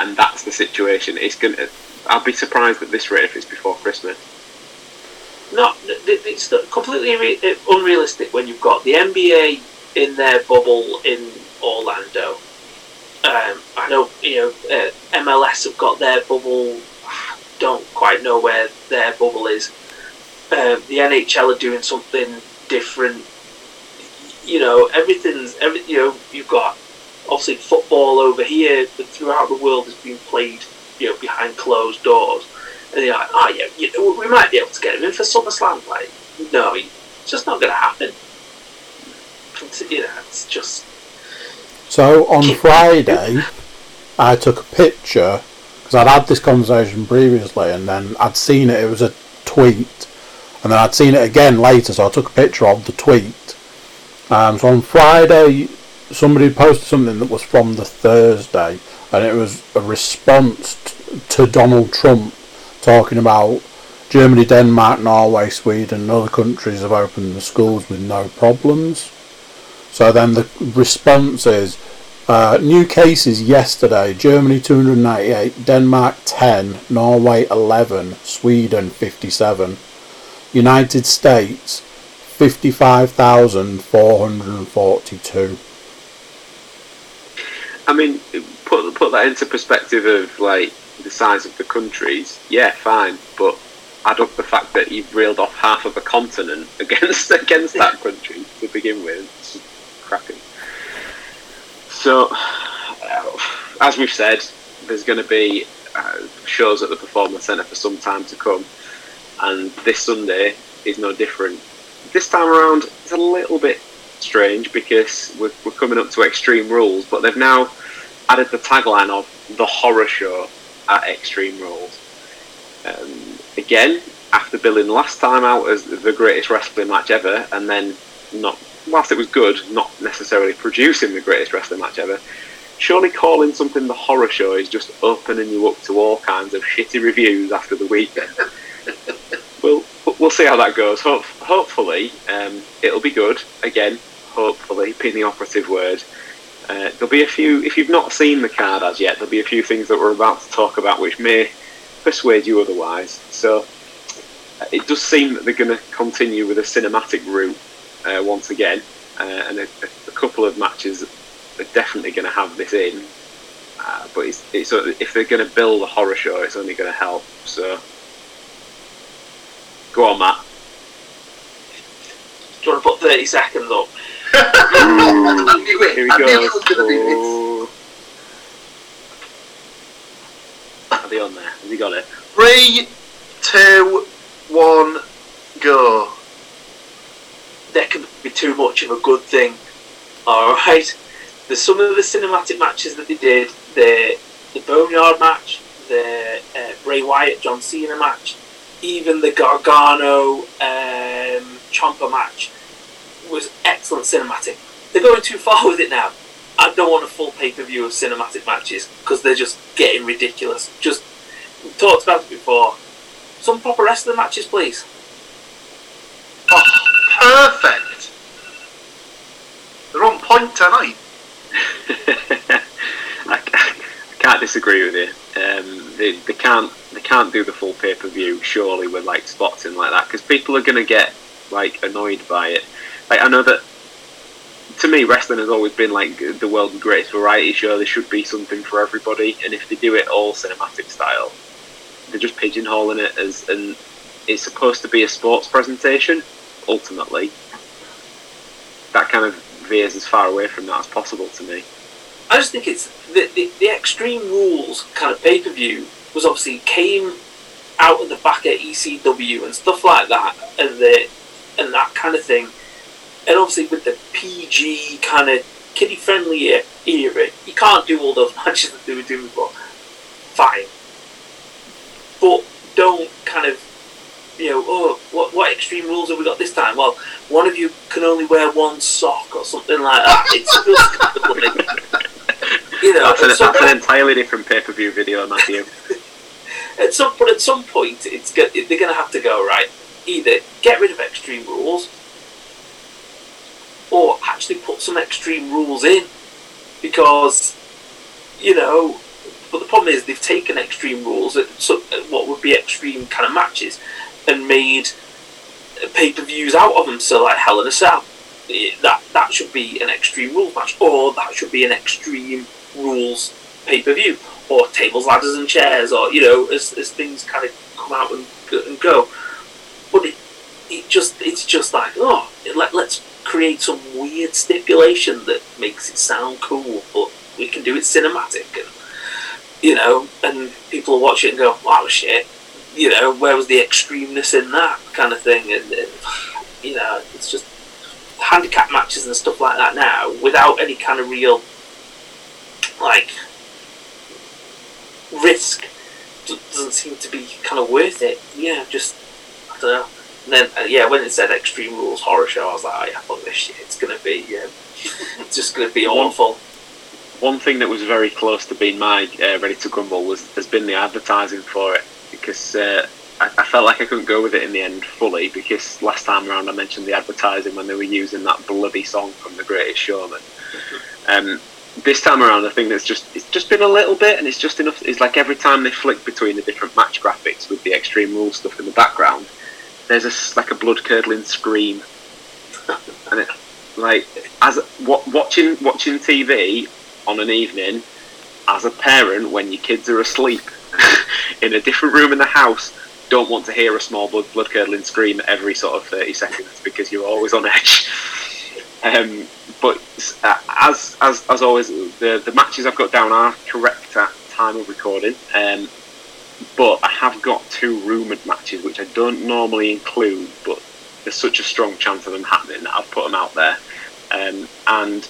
and that's the situation it's gonna I'd be surprised at this rate if it's before Christmas. Not it's completely uh, unrealistic when you've got the NBA in their bubble in Orlando. Um, I know you know uh, MLS have got their bubble. <sighs> Don't quite know where their bubble is. Um, the NHL are doing something different. You know, everything's every. You know, you've got obviously football over here, but throughout the world is being played. You know, behind closed doors. And you're like, oh yeah, you know, we might be able to get him in for SummerSlam. Like, no, it's just not going to happen. You know, it's just. So on Friday, I took a picture because I'd had this conversation previously, and then I'd seen it. It was a tweet, and then I'd seen it again later. So I took a picture of the tweet. Um, so on Friday, somebody posted something that was from the Thursday, and it was a response t- to Donald Trump talking about Germany, Denmark, Norway, Sweden, and other countries have opened the schools with no problems. So then the response is uh, new cases yesterday. Germany 298, Denmark 10, Norway 11, Sweden 57, United States 55,442. I mean, put put that into perspective of like the size of the countries. Yeah, fine, but add up the fact that you've reeled off half of a continent <laughs> against against that country to begin with. It's cracking. So, uh, as we've said, there's going to be uh, shows at the Performance Centre for some time to come, and this Sunday is no different. This time around, it's a little bit strange because we're, we're coming up to Extreme Rules, but they've now added the tagline of the horror show at Extreme Rules. Um, again, after billing last time out as the greatest wrestling match ever, and then not, whilst it was good, not necessarily producing the greatest wrestling match ever. Surely calling something the horror show is just opening you up to all kinds of shitty reviews after the weekend. <laughs> we'll we'll see how that goes. Hope, hopefully, um, it'll be good. Again, hopefully, being the operative word. Uh, there'll be a few. If you've not seen the card as yet, there'll be a few things that we're about to talk about which may persuade you otherwise. So uh, it does seem that they're going to continue with a cinematic route uh, once again, uh, and a, a, couple of matches are definitely going to have this in. Uh, but it's, it's, if they're going to build a horror show, it's only going to help. So go on, Matt. Do you want to put thirty seconds up? I knew it. Here we I go. knew it was going to be this. Are they on there? Have you got it? Three, two, one, go. There can be too much of a good thing. All right. There's some of the cinematic matches that they did. The the Boneyard match, the uh, Bray Wyatt John Cena match, even the Gargano um, Ciampa match was excellent cinematic. They're going too far with it now. I don't want a full pay per view of cinematic matches because they're just getting ridiculous. Just we've talked about it before. Some proper wrestling matches, please. Oh, perfect. They're on point tonight. <laughs> I, I can't disagree with you. Um, they, they can't they can't do the full pay per view surely with like spots in like that because people are going to get like annoyed by it. Like I know that to me wrestling has always been like the world's greatest variety show. There should be something for everybody, and if they do it all cinematic style, they're just pigeonholing it as and it's supposed to be a sports presentation. Ultimately, that kind of veers as far away from that as possible to me. I just think it's the, the, the Extreme Rules kind of pay per view was obviously came out of the back at ECW and stuff like that, and the and that kind of thing. And obviously with the PG kind of kiddie friendly era, you can't do all those <laughs> matches that they were doing before. Fine, but don't kind of you know, oh, what, what extreme rules have we got this time? Well, one of you can only wear one sock or something like that. It's just kind of like, you know, <laughs> That's, an, that's an entirely different pay per view video, Matthew. <laughs> at some but at some point it's go, they're going to have to go right either get rid of extreme rules or actually put some extreme rules in because you know But the problem is they've taken extreme rules, at so, what would be extreme kind of matches, and made pay per views out of them. So like Hell in a Cell, that that should be an extreme rules match, or that should be an extreme rules pay per view, or tables, ladders, and chairs, or you know, as, as things kind of come out and, and go. But it, it just it's just like oh, let, let's create some weird stipulation that makes it sound cool, but we can do it cinematic, and you know, and people watch it and go, wow, shit, you know, where was the extremeness in that kind of thing, and, and you know, it's just handicap matches and stuff like that now without any kind of real like risk doesn't seem to be kind of worth it. Yeah, just I don't know. And then uh, yeah, when it said Extreme Rules horror show, I was like, oh yeah, fuck this shit. It's gonna be yeah, it's just gonna be awful. One thing that was very close to being my uh, Ready to Grumble was has been the advertising for it because uh, I, I, felt like I couldn't go with it in the end fully because last time around I mentioned the advertising when they were using that bloody song from The Greatest Showman. Um, this time around, I think there's just it's just been a little bit, and it's just enough. It's like every time they flick between the different match graphics with the Extreme Rules stuff in the background, there's a like a blood curdling scream, <laughs> and it like as watching watching TV on an evening as a parent when your kids are asleep <laughs> in a different room in the house don't want to hear a small blood blood curdling scream every sort of 30 seconds because you're always on edge. <laughs> Um, but as, as as always, the the matches I've got down are correct at time of recording. Um, but I have got two rumoured matches which I don't normally include, but there's such a strong chance of them happening that I've put them out there. Um, and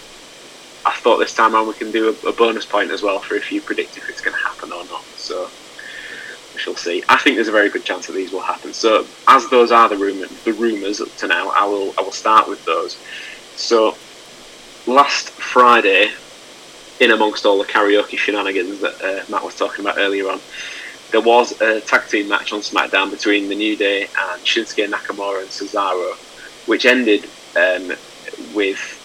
I thought this time around we can do a, a, bonus point as well for if you predict if it's going to happen or not. So we shall see. I think there's a very good chance that these will happen. So as those are the rumour, the rumours up to now, I will I will start with those. So last Friday, in amongst all the karaoke shenanigans that uh, Matt was talking about earlier on, there was a tag team match on SmackDown between the New Day and Shinsuke Nakamura and Cesaro, which ended um, with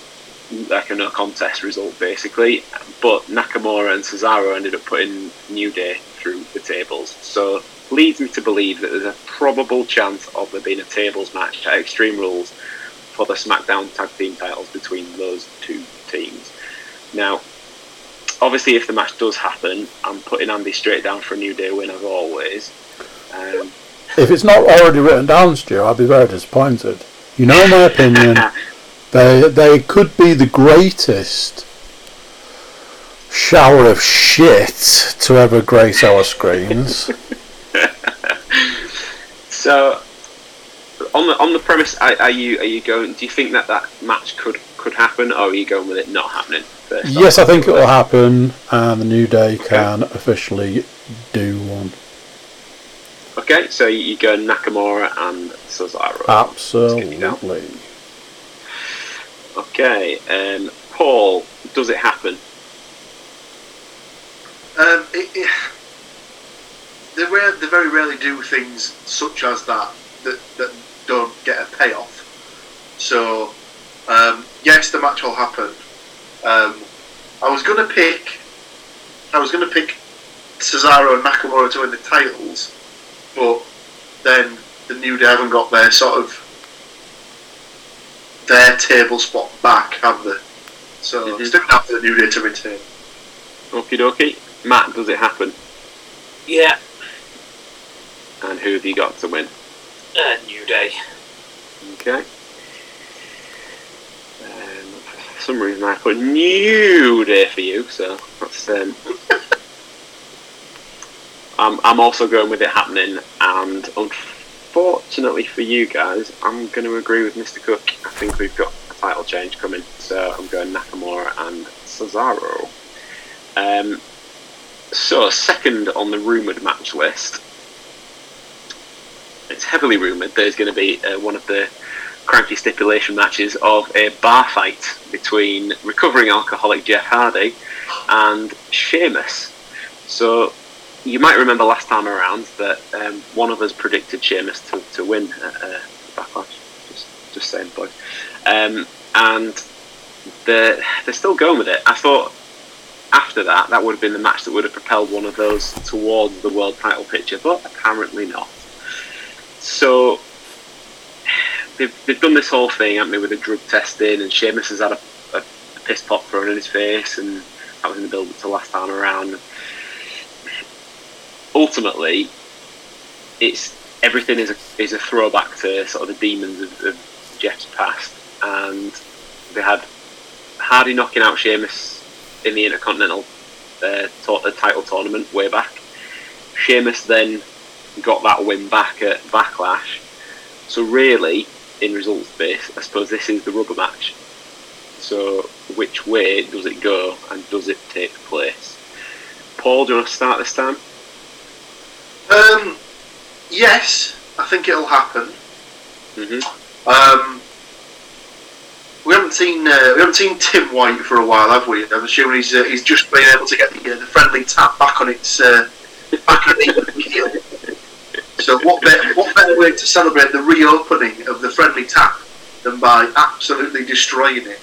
like a no contest result basically. But Nakamura and Cesaro ended up putting New Day through the tables. So leads me to believe that there's a probable chance of there being a tables match at Extreme Rules for the SmackDown tag team titles between those two teams. Now, obviously, if the match does happen, I'm putting Andy straight down for a New Day win as always. Um, if it's not already written down, Stu, I'd be very disappointed. You know my opinion. <laughs> They they could be the greatest shower of shit to ever grace our screens. <laughs> so, on the on the premise, are, are, you are you going? Do you think that that match could could happen, or are you going with it not happening? Yes, I think it will happen, and the New Day okay. can officially do one. Okay, so you go Nakamura and Cesaro. Absolutely. Okay, um, Paul, does it happen? Um, it, it, they, rare, they very rarely do things such as that that, that don't get a payoff. So, um, yes, the match will happen. Um, I was going to pick, I was going to pick Cesaro and Nakamura to win the titles, but then the New Day haven't got their sort of their table spot back, have they? So mm-hmm. still have the New Day to retain. Okie dokie. Matt, does it happen? Yeah. And who have you got to win? Uh, New Day. Okay. Um, for some reason I put New Day for you, so that's um, <laughs> I'm, I'm also going with it happening, and unfortunately for you guys, I'm going to agree with Mr. Cook. I think we've got a title change coming, so I'm going Nakamura and Cesaro. Um, so, second on the rumoured match list, it's heavily rumoured there's going to be uh, one of the cranky stipulation matches of a bar fight between recovering alcoholic Jeff Hardy and Sheamus. So, you might remember last time around that um, one of us predicted Sheamus to, to win at uh, Backlash. Just, just saying, boy. Um, and they're, they're still going with it. I thought after that, that would have been the match that would have propelled one of those towards the world title picture, but apparently not. So they've, they've done this whole thing, haven't they, with the drug testing, and Sheamus has had a, a, a piss pop thrown in his face, and that was in the build up to last time around. Ultimately, it's everything is a, is a throwback to sort of the demons of, of Jeff's past, and they had Hardy knocking out Sheamus in the Intercontinental uh, to- title tournament way back. Sheamus then got that win back at Backlash. So really, in results base, I suppose this is the rubber match. So which way does it go and does it take place? Paul, do you want to start this time? Um, yes, I think it'll happen. hmm Um, we haven't seen uh, we haven't seen Tim White for a while, have we? I'm assuming he's uh, he's just been able to get the, uh, the friendly tap back on its uh, back on its. So what better what better way to celebrate the reopening of the friendly tap than by absolutely destroying it?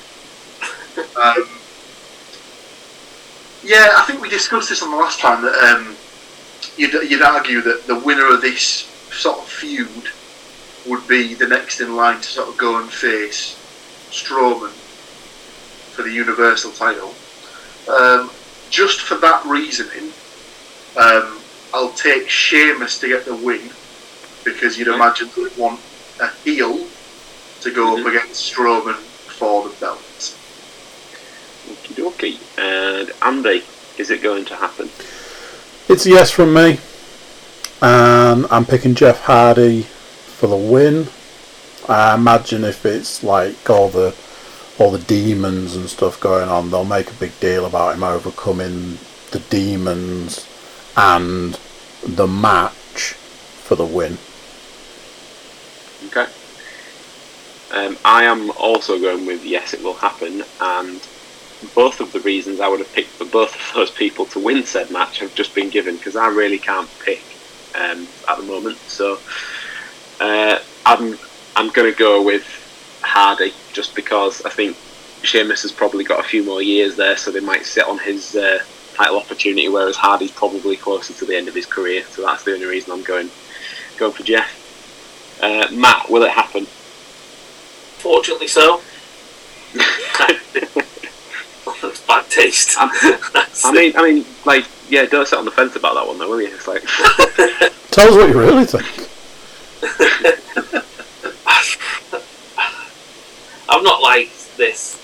Um, yeah, I think we discussed this on the last time that um, you'd, you'd argue that the winner of this sort of feud would be the next in line to sort of go and face Strowman for the Universal title. Um, just for that reasoning, um, I'll take Sheamus to get the win because you'd imagine they'd want a heel to go Mhm. up against Strowman for the belt. Okie dokie. And Andy, is it going to happen? It's a yes from me. And I'm picking Jeff Hardy for the win. I imagine if it's like all the all the demons and stuff going on, they'll make a big deal about him overcoming the demons and the match for the win. Okay. Um, I am also going with yes, it will happen, and both of the reasons I would have picked for both of those people to win said match have just been given because I really can't pick um, at the moment. So uh, I'm I'm going to go with Hardy just because I think Sheamus has probably got a few more years there, so they might sit on his uh, title opportunity, whereas Hardy's probably closer to the end of his career. So that's the only reason I'm going going for Jeff. Uh, Matt, will it happen? Fortunately so. That's <laughs> bad taste. I mean, I mean, like, yeah, don't sit on the fence about that one, though, will you? It's like, <laughs> Tell us what you really think. I've not liked this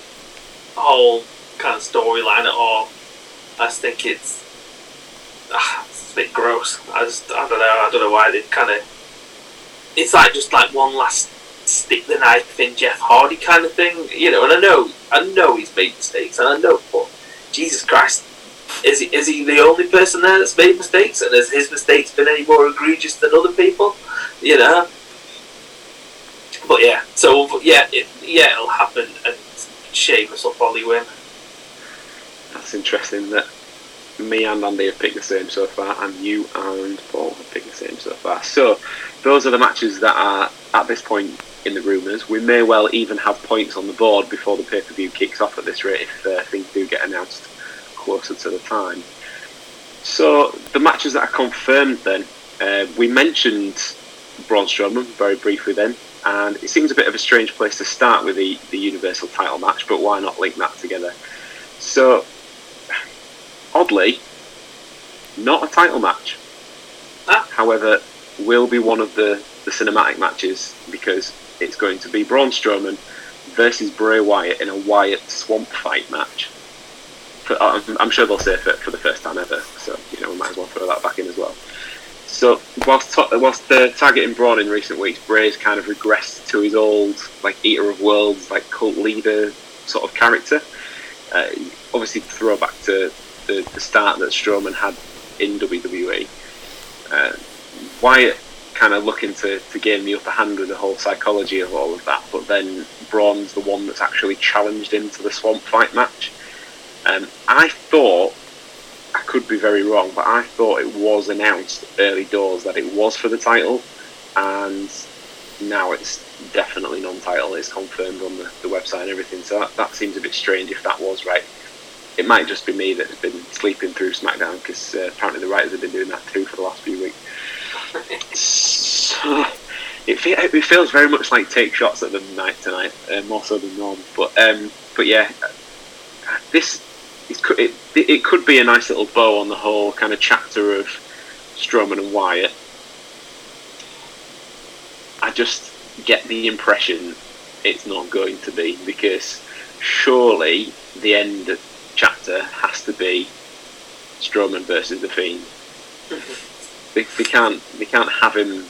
whole kind of storyline at all. I just think it's, ah, it's a bit gross. I just I don't know. I don't know why they kind of. It's like just like one last stick the knife in Jeff Hardy kind of thing, you know. And I know I know he's made mistakes, and I know, but Jesus Christ, is he is he the only person there that's made mistakes? And has his mistakes been any more egregious than other people? You know. But yeah, so yeah, it, yeah, it'll happen, and Sheamus will probably win. That's interesting that me and Andy have picked the same so far, and you and Paul have picked the same so far. So, those are the matches that are at this point in the rumours. We may well even have points on the board before the pay per view kicks off at this rate if uh, things do get announced closer to the time. So, the matches that are confirmed then, uh, we mentioned Braun Strowman very briefly then, and it seems a bit of a strange place to start with the, the Universal title match, but why not link that together? So, oddly, not a title match. Ah. However, will be one of the, the cinematic matches because it's going to be Braun Strowman versus Bray Wyatt in a Wyatt swamp fight match. For, I'm, I'm sure they'll say it for the first time ever, so you know we might as well throw that back in as well. So whilst whilst uh, targeting Braun in recent weeks, Bray's kind of regressed to his old like eater of worlds, like cult leader sort of character. Uh, obviously, throwback to the, the start that Strowman had in WWE. Uh, Wyatt kind of looking to, to gain the upper hand with the whole psychology of all of that, but then Braun's the one that's actually challenged into the swamp fight match. Um, I thought, I could be very wrong, but I thought it was announced early doors that it was for the title, and now it's definitely non-title. It's confirmed on the, the website and everything, so that, that seems a bit strange if that was right. It might just be me that's been sleeping through SmackDown because uh, apparently the writers have been doing that too for the last few weeks. so, it, fe- it feels very much like take shots at them night tonight, uh, more so than normal. But um, but yeah, this it, it could be a nice little bow on the whole kind of chapter of Strowman and Wyatt. I just get the impression it's not going to be because surely the end chapter has to be Strowman versus the Fiend. <laughs> they, they can't they can't have him.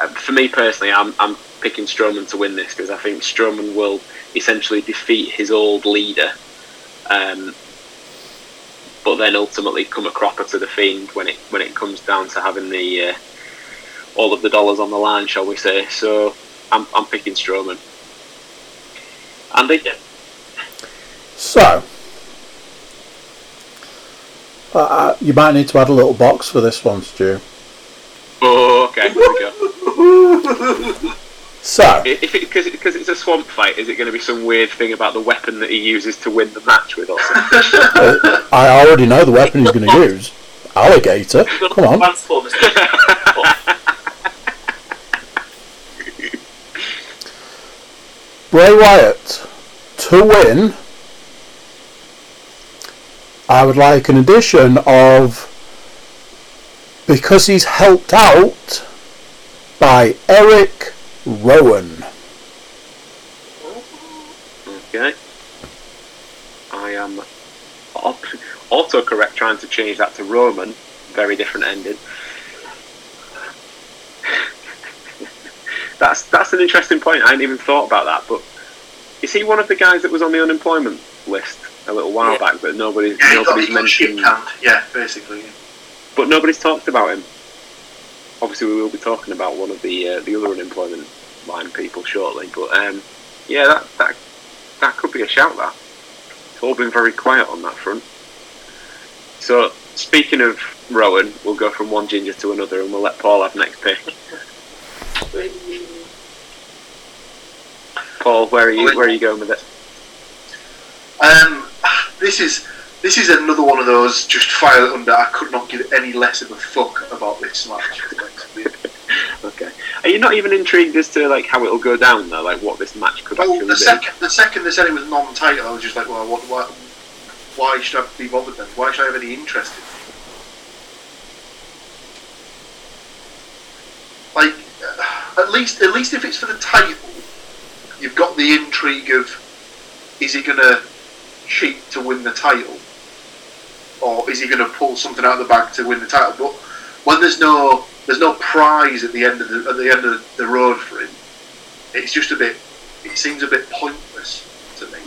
uh, For me personally, I'm I'm picking Strowman to win this because I think Strowman will essentially defeat his old leader, um, but then ultimately come a cropper to the Fiend when it when it comes down to having the uh, all of the dollars on the line, shall we say? So I'm I'm picking Strowman. Andy, So, uh, uh, you might need to add a little box for this one, Stu. oh okay, here we go. <laughs> So, If it because because it's a swamp fight, is it going to be some weird thing about the weapon that he uses to win the match with, or something? <laughs> uh, I already know the weapon he's going to use. Alligator. Come on. Transformers. <laughs> Bray Wyatt to win. I would like an addition of because he's helped out by Eric Rowan. Okay. I am au- autocorrect trying to change that to Roman. Very different ending. that's that's an interesting point. I hadn't even thought about that. But is he one of the guys that was on the unemployment list a little while Yeah. back, but nobody's Yeah, nobody's he got shit mentioned, canned. Yeah, basically. but nobody's talked about him. Obviously, we will be talking about one of the uh, the other unemployment line people shortly. But um, yeah, that that that could be a shout. That it's all been very quiet on that front. So speaking of Rowan, we'll go from one ginger to another, and we'll let Paul have next pick. <laughs> Paul, where are you? Where are you going with it? Um, this is this is another one of those just file under. I could not give any less of a fuck about this match. Okay. Are you not even intrigued as to like how it'll go down though? Like what this match could Well, actually the be? second the second they said it was non-title, I was just like, well, what, why, why should I be bothered then? Why should I have any interest in? it? Like, uh, at least at least if it's for the title, you've got the intrigue of is it going to cheat to win the title, or is he going to pull something out of the bag to win the title? But when there's no there's no prize at the end of the at the end of the road for him, it's just a bit. It seems a bit pointless to me.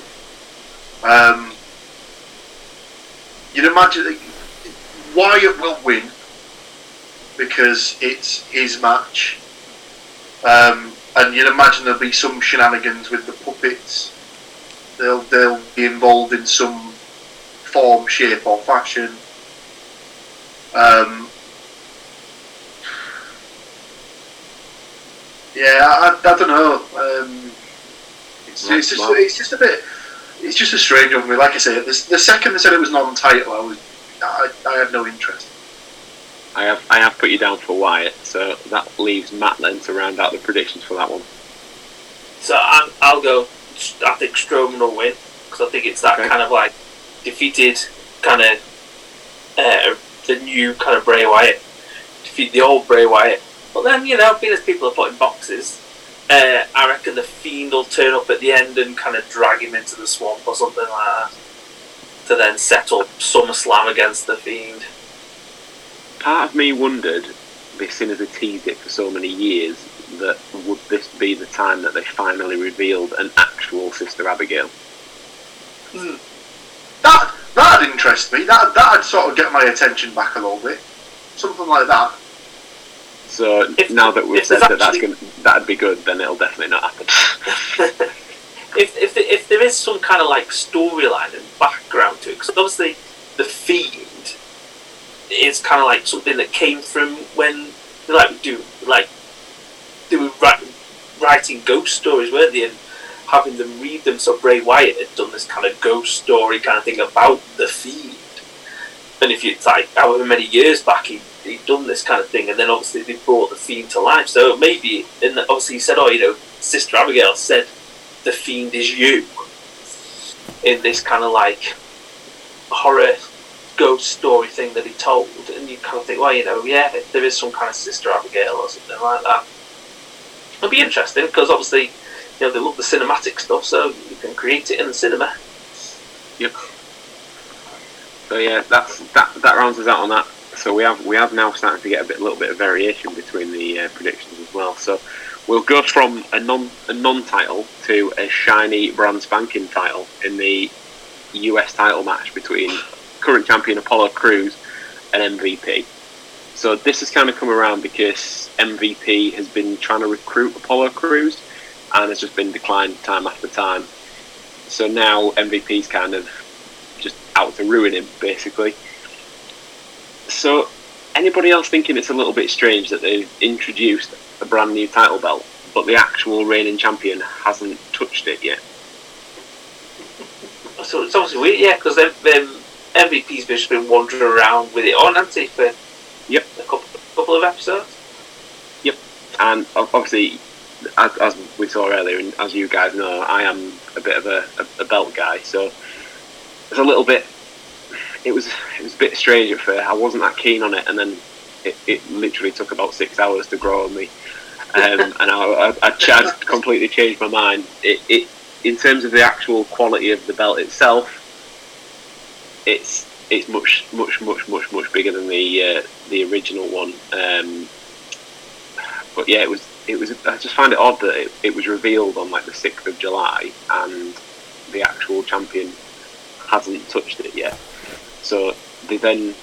Um, you'd imagine that Wyatt will win because it's his match, um, and you'd imagine there'll be some shenanigans with the puppets. They'll they'll be involved in some form, shape, or fashion. Um, yeah, I, I don't know. Um, it's, it's, just, it's just a bit. It's just a strange one for me. Like I say, the, the second they said it was non-title, I was I, I had no interest. I have I have put you down for Wyatt, so that leaves Matt then to round out the predictions for that one. So I'm, I'll go. I think Strowman will win because I think it's that Okay. kind of like defeated kind of uh, the new kind of Bray Wyatt, defeat the old Bray Wyatt. But then you know, being as people are putting boxes, uh, I reckon the Fiend will turn up at the end and kind of drag him into the swamp or something like that, to then set settle SummerSlam against the Fiend. Part of me wondered, seeing as they teased it for so many years, that would this be the time that they finally revealed an actual Sister Abigail? Hmm. That that'd interest me. That that'd sort of get my attention back a little bit. Something like that. So If- now that we've said there's that that's gonna, that'd be good, then it'll definitely not happen. <laughs> if, if, if there is some kind of like storyline and background to it, because obviously the fiend is kind of like something that came from when they like do like they were writing ghost stories, weren't they? And having them read them. So Bray Wyatt had done this kind of ghost story kind of thing about the Fiend. And if you like, however many years back he he'd done this kind of thing, and then obviously they brought the Fiend to life. So maybe, and obviously he said, "Oh, you know, Sister Abigail said the Fiend is you." In this kind of like horror ghost story thing that he told, and you kind of think, well, you know, yeah, there is some kind of Sister Abigail or something like that. It'd be interesting because obviously, you know, they love the cinematic stuff, so you can create it in the cinema. Yep. So yeah, that's that. That rounds us out on that. So we have we have now started to get a bit, little bit of variation between the uh, predictions as well. So we'll go from a non a non-title to a shiny brand spanking title in the US title match between current champion Apollo Crews and MVP. So this has kind of come around because MVP has been trying to recruit Apollo Crews and has just been declined time after time. So now MVP's kind of just out to ruin him, basically. So, anybody else thinking it's a little bit strange that they've introduced a brand new title belt, but the actual reigning champion hasn't touched it yet? So it's obviously weird, yeah, because um, MVP's just been wandering around with it on, hasn't he, for yep. a couple, couple of episodes? Yep. And obviously, as, as, we saw earlier, and as you guys know, I am a bit of a, a, a belt guy, so it's a little bit it was it was a bit strange at first. I wasn't that keen on it, and then it, it literally took about six hours to grow on me, um, <laughs> and I, I, I, completely changed my mind. It, it in terms of the actual quality of the belt itself, it's it's much much much much much bigger than the uh, the original one. Um, but yeah, it was it was. I just find it odd that it, it was revealed on like the sixth of July, and the actual champion hasn't touched it yet. So they then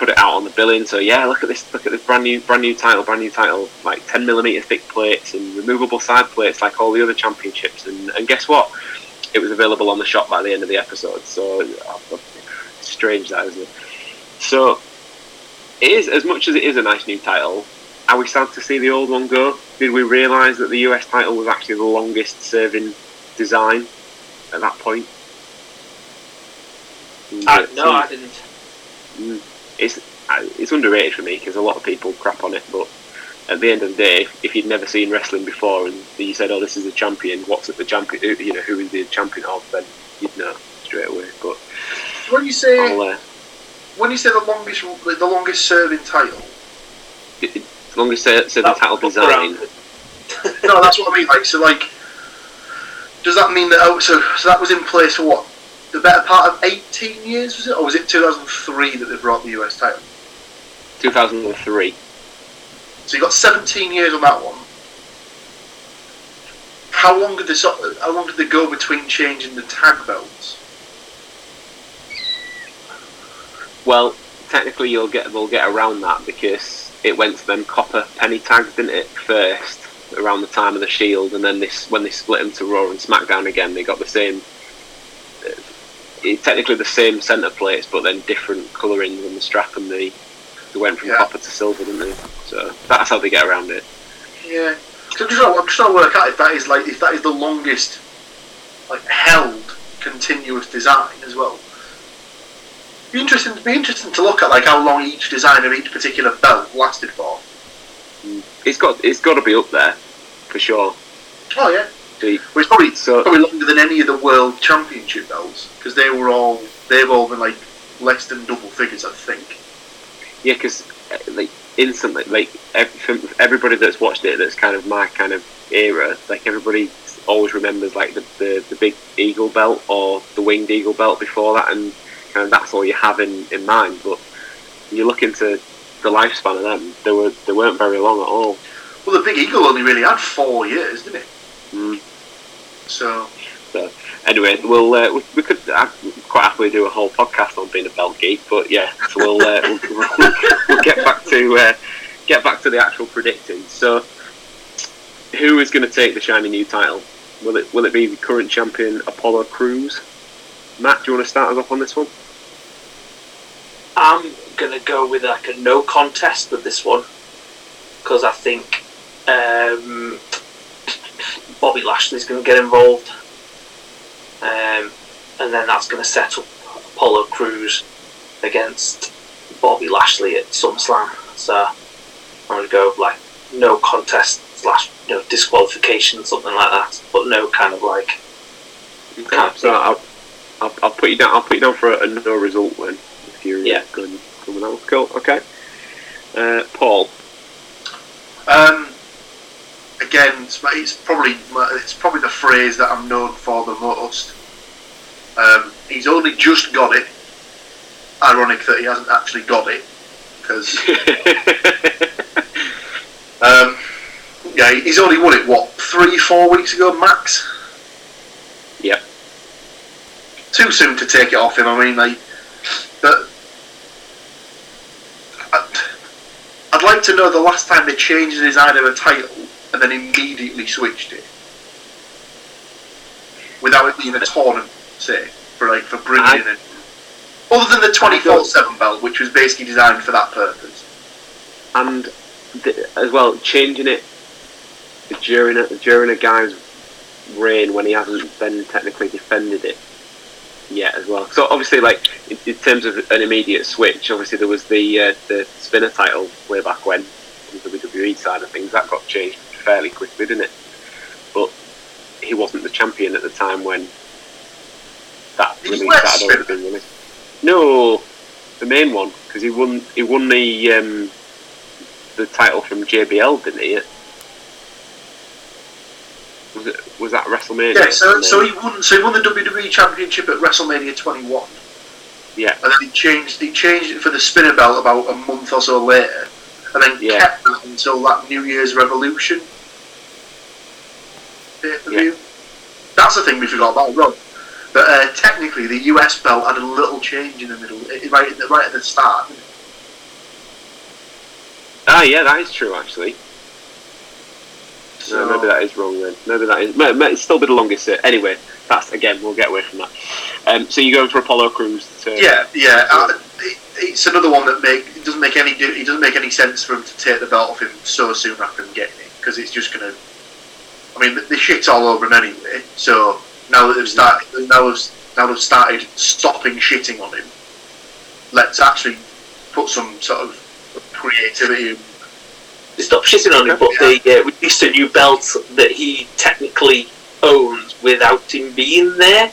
put it out on the billing. So yeah, look at this, look at this brand new, brand new title, brand new title, like 10 millimeter thick plates and removable side plates, like all the other championships. And, and guess what? It was available on the shop by the end of the episode. So strange that, isn't it? So it is as much as it is a nice new title. Are we starting to see the old one go? Did we realise that the US title was actually the longest serving design at that point? Uh, no, I didn't. Mm, it's it's underrated for me because a lot of people crap on it, but at the end of the day, if you'd never seen wrestling before and you said, "Oh, this is the champion," what's it the champion? You know, who is the champion of? Then you'd know straight away. But when you say uh, when you say the longest the longest serving title, it, longest serving title design. <laughs> no, that's what I mean. Like, so like, does that mean that? Oh, so so that was in place for what the better part of 18 years, was it? Or was it 2003 that they brought the US title? 2003. So you got 17 years on that one. How long did they how long did they go between changing the tag belts? Well, technically you'll get they'll get around that because it went to them copper penny tags, didn't it? First, around the time of the Shield, and then this when they split them to Raw and SmackDown again, they got the same uh, technically the same centre plates, but then different colouring on the strap and the they went from yeah. copper to silver, didn't they? So that's how they get around it. Yeah, so I'm just, trying, I'm just trying to work out if that is like if that is the longest like held continuous design as well. Be interesting. Be interesting to look at like how long each design of each particular belt lasted for. Mm. It's got it's got to be up there for sure. Oh yeah. Well, it's probably so, probably longer than any of the world championship belts because they were all they've all been like less than double figures, I think. Yeah, because uh, like instantly, like everybody that's watched it, that's kind of my kind of era. Like everybody always remembers like the, the, the big eagle belt or the winged eagle belt before that, and kind of that's all you have in, in mind. But you look into the lifespan of them; they were they weren't very long at all. Well, the big eagle only really had four years, didn't it? Mm. So. so anyway, we'll uh, we, we, could uh, quite happily do a whole podcast on being a belt geek, but yeah, so we'll uh, we'll, we'll, we'll, get back to uh, get back to the actual predicting. So, who is going to take the shiny new title? Will it will it be the current champion Apollo Crews? Matt, do you want to start us off on this one? I'm going to go with like a no contest with this one because I think um, Bobby Lashley's going to get involved, um, and then that's going to set up Apollo Crews against Bobby Lashley at SummerSlam. So I'm going to go like no contest slash you know disqualification something like that, but no kind of like Okay, so I'll, I'll, I'll put you down. I'll put you down for a, a no result then. If you're Yeah. going coming out, cool. Okay. Uh, Paul. Um, again, it's, it's probably it's probably the phrase that I'm known for the most. Um, he's only just got it. Ironic that he hasn't actually got it, because <laughs> um, yeah, he's only won it what three, four weeks ago max. Yep. Too soon to take it off him. I mean, like, but I'd, I'd like to know the last time they changed his of a title and then immediately switched it without it being a tournament, say, for like for bringing in. Other than the twenty four seven belt, which was basically designed for that purpose. and th- as well changing it during a, during a guy's reign when he hasn't then technically defended it yet as well. So obviously, like in, in terms of an immediate switch, obviously there was the uh, the spinner title way back when on the WWE side of things that got changed fairly quickly, didn't it? But he wasn't the champion at the time when that Did release that had already been released. No, the main one because he won he won the um, the title from JBL, didn't he? Was it was that WrestleMania? Yeah, so, so he won. So he won the WWE Championship at WrestleMania 21, yeah, and then he changed. He changed it for the spinner belt about a month or so later, and then Yeah. kept that until that New Year's Revolution pay-per-view. That's the thing we forgot about, Rob. But uh, technically, the US belt had a little change in the middle, right at the, right at the start. ah, yeah, that is true actually. So no, maybe that is wrong then. Maybe that is. may- may- It's still be the longest. Set. Anyway, that's again. We'll get away from that. Um, so you're going for Apollo Crews? To, yeah, yeah. Uh, it, it's another one that make it doesn't make any it doesn't make any sense for him to take the belt off him so soon after him getting it because it's just gonna. I mean, the shit's all over him anyway. So now that they've started, now they've, now they've started stopping shitting on him. Let's actually put some sort of creativity. in- they stopped shitting on him, but they uh, released a new belt that he technically owns without him being there.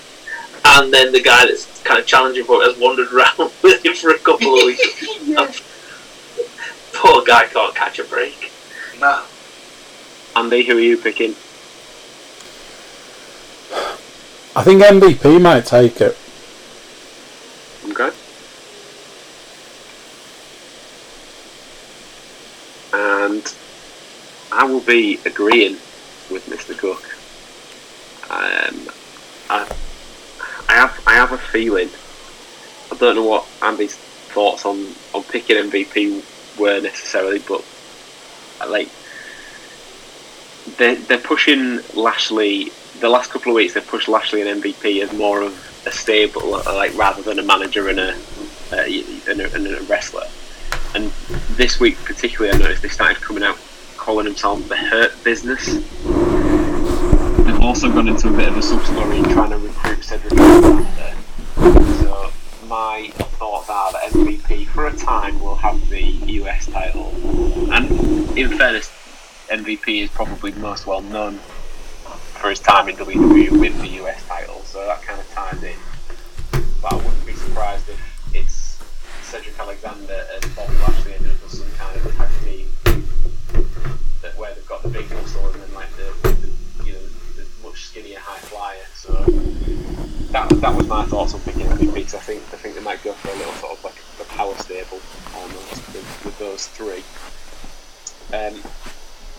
And then the guy that's kind of challenging for it has wandered around <laughs> with him for a couple of weeks. <laughs> Poor guy can't catch a break. Nah. Andy, who are you picking? I think MVP might take it. Okay. And I will be agreeing with Mr. Cook. Um, I, I have I have a feeling. I don't know what Andy's thoughts on, on picking MVP were necessarily, but uh, like they're, they're pushing Lashley. The last couple of weeks, they've pushed Lashley and MVP as more of a stable, uh, like rather than a manager and a, uh, and a, and a wrestler. And this week, particularly, I noticed they started coming out calling themselves the Hurt Business. Also gone into a bit of a sub story trying to recruit Cedric Alexander. So my thoughts are that MVP for a time will have the US title. And in fairness, MVP is probably most well known for his time in WWE with the US title, so that kind of ties in. But I wouldn't be surprised if it's Cedric Alexander and Bobby Lashley ended up as some kind of tag team that where they've got the big muscle and then like the, the much skinnier high flyer. So that that was my thoughts on picking MVP because I think I think they might go for a little sort of like a power stable almost with, with those three. Um,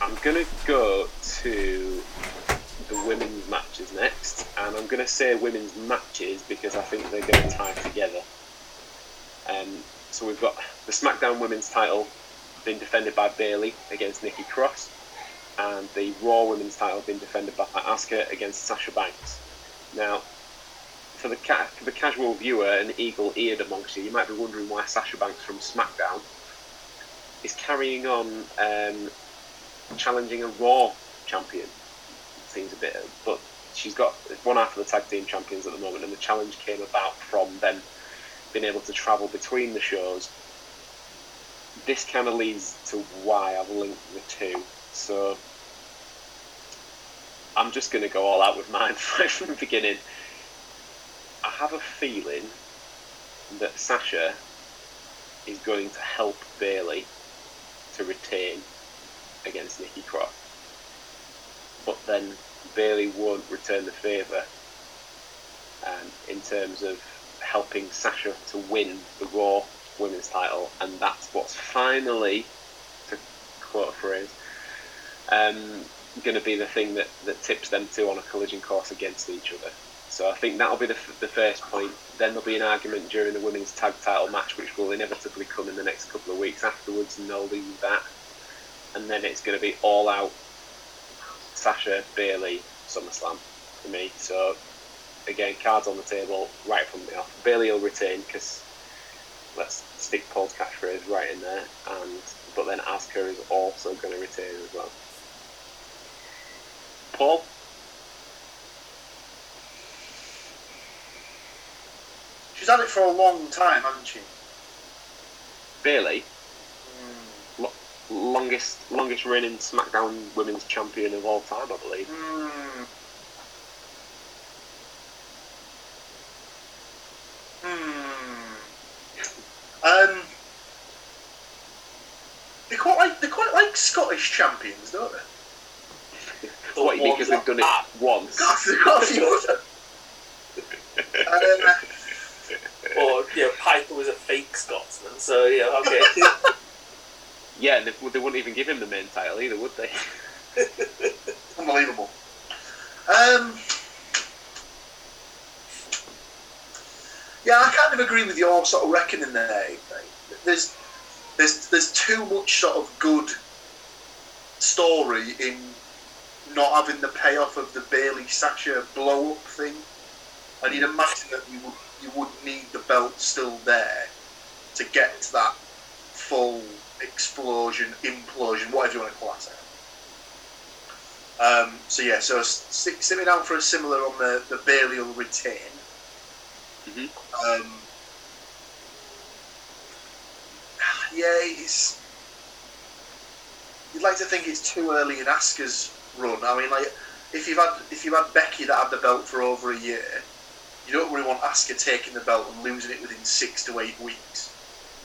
I'm gonna go to the women's matches next, and I'm to say women's matches because I think they're to tie together. Um, so we've got the SmackDown Women's title being defended by Bayley against Nikki Cross, and the Raw Women's title being defended by Asuka against Sasha Banks. Now, for the ca- for the casual viewer and eagle-eared amongst you, you might be wondering why Sasha Banks from SmackDown is carrying on um, challenging a Raw champion seems a bit, but she's got one half of the tag team champions at the moment, and the challenge came about from them being able to travel between the shows. This kind of leads to why I've linked the two. So I'm just going to go all out with mine <laughs> right from the beginning. I have a feeling that Sasha is going to help Bayley to retain against Nikki Cross. But then Bayley won't return the favour um, in terms of helping Sasha to win the Raw Women's title, and that's what's finally, to quote a phrase, um, going to be the thing that, that tips them two on a collision course against each other. So I think that'll be the, f- the first point. Then there'll be an argument during the women's tag title match, which will inevitably come in the next couple of weeks afterwards, and they'll leave that. And then it's going to be all out Sasha Bayley SummerSlam for me. So again, cards on the table right from the off. Bayley will retain because let's stick Paul's catchphrase right in there, and but then Asuka is also going to retain as well. Paul, She's had it for a long time, hasn't she? Bayley, longest longest reigning SmackDown Women's Champion of all time, I believe. Hmm. Hmm. Um. They quite like they quite like Scottish champions, don't they? What? Because they've done it once. God, they've got a few of them. Um, Or you know, Piper was a fake Scotsman, so yeah, okay. <laughs> Yeah, they, they wouldn't even give him the main title either, would they? <laughs> Unbelievable. Um, yeah, I kind of agree with your sort of reckoning there. There's, there's, there's too much sort of good story in not having the payoff of the Bayley Sasha blow up thing. And you'd imagine that you would you would need the belt still there to get to that full explosion, implosion, whatever you want to call it. Um, so yeah, so sit, sit me down for a similar on the, the Bayley will retain. Mhm. Um, <sighs> yeah, it's. You'd like to think it's too early in Asuka's run. I mean, like if you've had if you've had Becky that had the belt for over a year, you don't really want Asuka taking the belt and losing it within six to eight weeks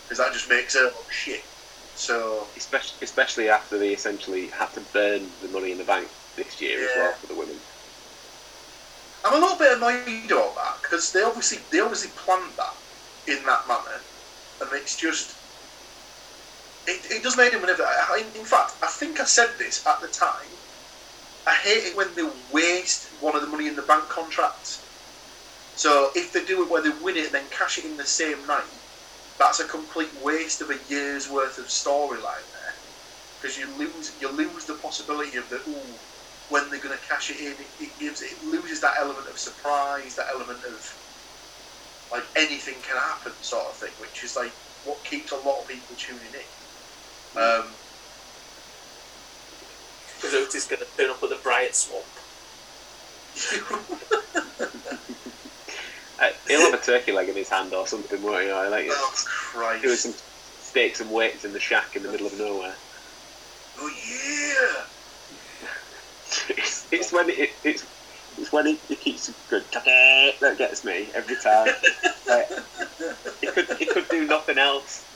because that just makes her look shit. So Especially, especially after they essentially had to burn the money in the bank this year as well for the women. I'm a little bit annoyed about that because they obviously they obviously planned that in that manner, and it's just it, it does make them whenever. I- in fact, I think I said this at the time. I hate it when they waste one of the money in the bank contracts. So if they do it where they win it and then cash it in the same night, that's a complete waste of a year's worth of storyline there. Because you lose you lose the possibility of the ooh when they're going to cash it in, it, it gives it loses that element of surprise, that element of like anything can happen sort of thing, which is like what keeps a lot of people tuning in. Um, Because Otis going to turn up at the Bryant Swamp. <laughs> Uh, he'll have a turkey leg in his hand or something, won't he? Or like oh doing some stakes and weights in the shack in the middle of nowhere. Oh yeah! it's, <laughs> it's when it, it's it's when he, he keeps good that gets me every time. <laughs> like, he could he could do nothing else.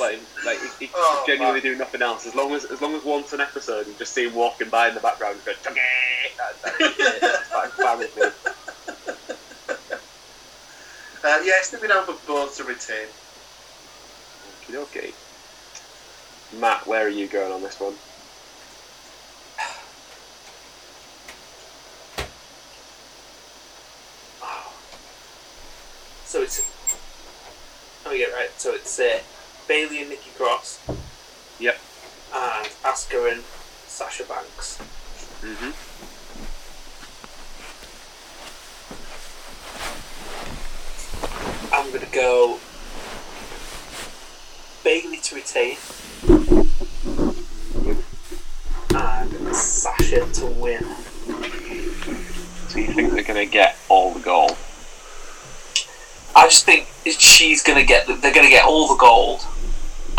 Like like he, he Oh, genuinely man. do nothing else as long as as long as once an episode you just see him walking by in the background going that, that, that's fine, fine with me. <laughs> Uh, yeah, stick me down for both to retain. Okay. Matt, where are you going on this one? So it's. Let me get right. So it's uh, Bayley and Nikki Cross. Yep. And Asuka and Sasha Banks. Mm-hmm. I'm going to go Bayley to retain and Sasha to win. So you think they're going to get all the gold? I just think she's to get. They're going to get all the gold,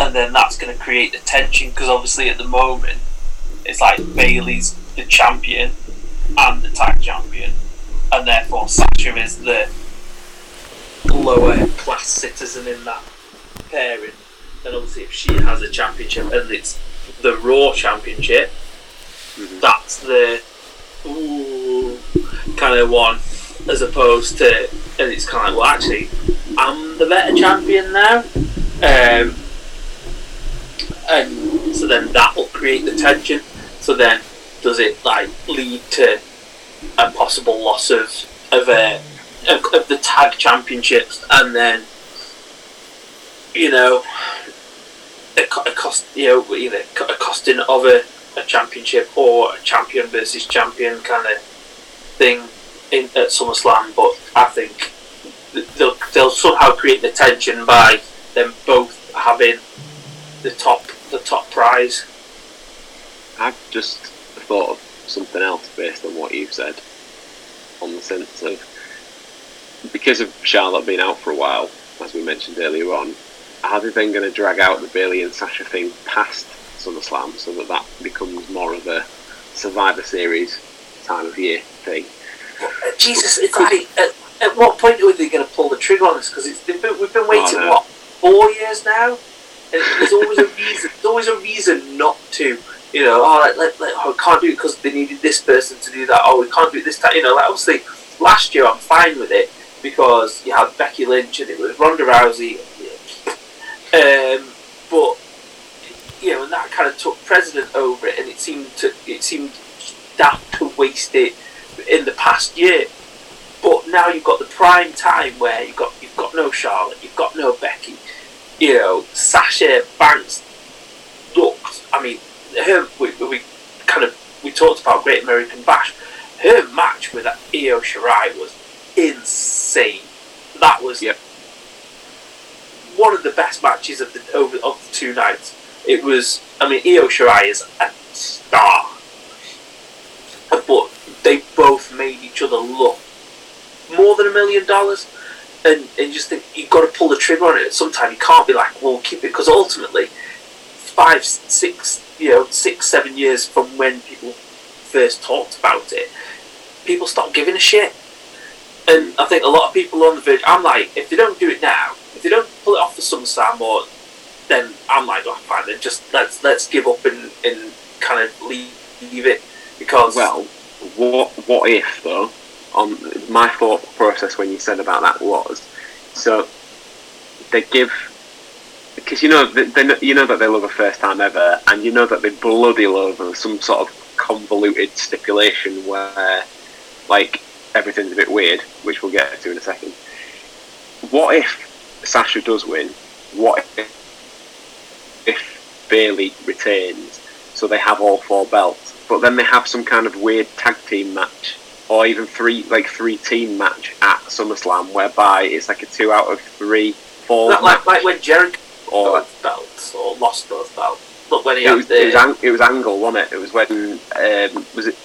and then that's going to create the tension because obviously at the moment it's like Bayley's the champion and the tag champion, and therefore Sasha is the lower class citizen in that pairing. And obviously, if she has a championship and it's the Raw championship, Mhm. that's the ooh kind of one, as opposed to, and it's kind of like, well, actually, I'm the better champion now. Um, and so then that will create the tension. So then, does it like lead to a possible loss of of a of, of the tag championships, and then you know a, a cost you know either a costing of a, a championship or a champion versus champion kind of thing in at SummerSlam. But I think they'll they'll somehow create the tension by them both having the top the top prize. I've just thought of something else based on what you've said, on the sense of because of Charlotte being out for a while, as we mentioned earlier on, are they then going to drag out the Bayley and Sasha thing past SummerSlam so that that becomes more of a Survivor Series time of year thing? Jesus, at, at what point are they going to pull the trigger on this? Because it's they've been, we've been waiting oh, no. what four years now, there's always a reason. There's always a reason not to. You know, oh, like, like, like, oh, we can't do it because they needed this person to do that. Oh, we can't do it this time. You know, like obviously last year I'm fine with it because you had Becky Lynch and it was Ronda Rousey. Um, but you know, and that kind of took precedent over it, and it seemed to it seemed daft to waste it in the past year. But now you've got the prime time where you've got you've got no Charlotte, you've got no Becky, you know, Sasha Banks looked. I mean, her we, we kind of we talked about Great American Bash. Her match with Io Shirai was insane. That was Yep. one of the best matches of the over of the two nights. It was. I mean, Io Shirai is a star, but they both made each other look more than a million dollars. And, and just think you've got to pull the trigger on it. Sometimes you can't be like, "Well, keep it," because ultimately, five, six, you know, six, seven years from when people first talked about it, people stop giving a shit. And I think a lot of people on the verge. I'm like, if they don't do it now, if they don't pull it off for SummerSlam, or then I'm like, oh, fine, then just let's let's give up and, and kind of leave, leave it because Well, what what if though? On my thought process when you said about that was so they give because you know they, they you know that they love a first time ever, and you know that they bloody love some sort of convoluted stipulation where like everything's a bit weird, which we'll get to in a second. What if Sasha does win? What if, if Bayley retains? So they have all four belts, but then they have some kind of weird tag team match, or even three like three team match at SummerSlam, whereby it's like a two out of three four. like, like, like when Jericho or got belts or lost both belts. Look when he it had was, the it was, Ang- it was Angle, wasn't it? It was when um, was it?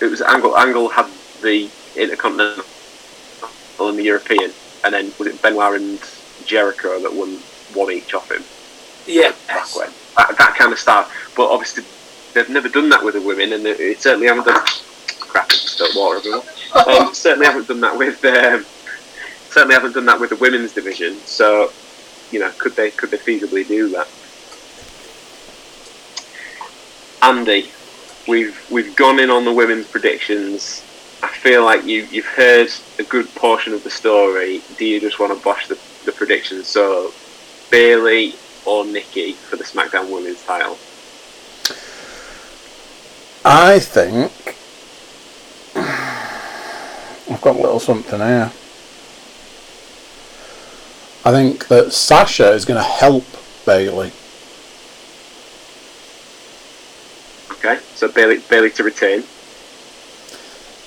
It was Angle. Angle had the Intercontinental and the European, and then was it Benoit and Jericho that won one each off him yeah. back when? That, that kind of stuff. But obviously, they've never done that with the women, and they, it certainly haven't done. Crap! Spilt water everywhere. Um, certainly haven't done that with. Um, certainly haven't done that with the women's division. So, you know, could they could they feasibly do that? Andy, we've we've gone in on the women's predictions. I feel like you you've heard a good portion of the story. Do you just want to bosh the, the predictions? So, Bayley or Nikki for the SmackDown Women's title? I think I've got a little something here. I think that Sasha is going to help Bayley. Okay, so Bayley Bayley to retain.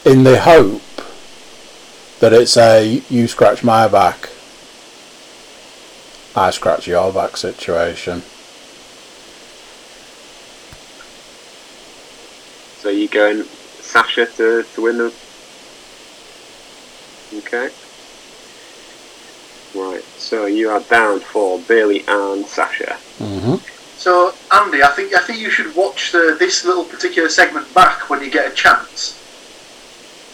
in the hope that it's a you scratch my back, I scratch your back situation. So you going Sasha to, to win the. Okay. Right, so you are down for Bayley and Sasha. Mm-hmm. So Andy, I think I think you should watch the, this little particular segment back when you get a chance,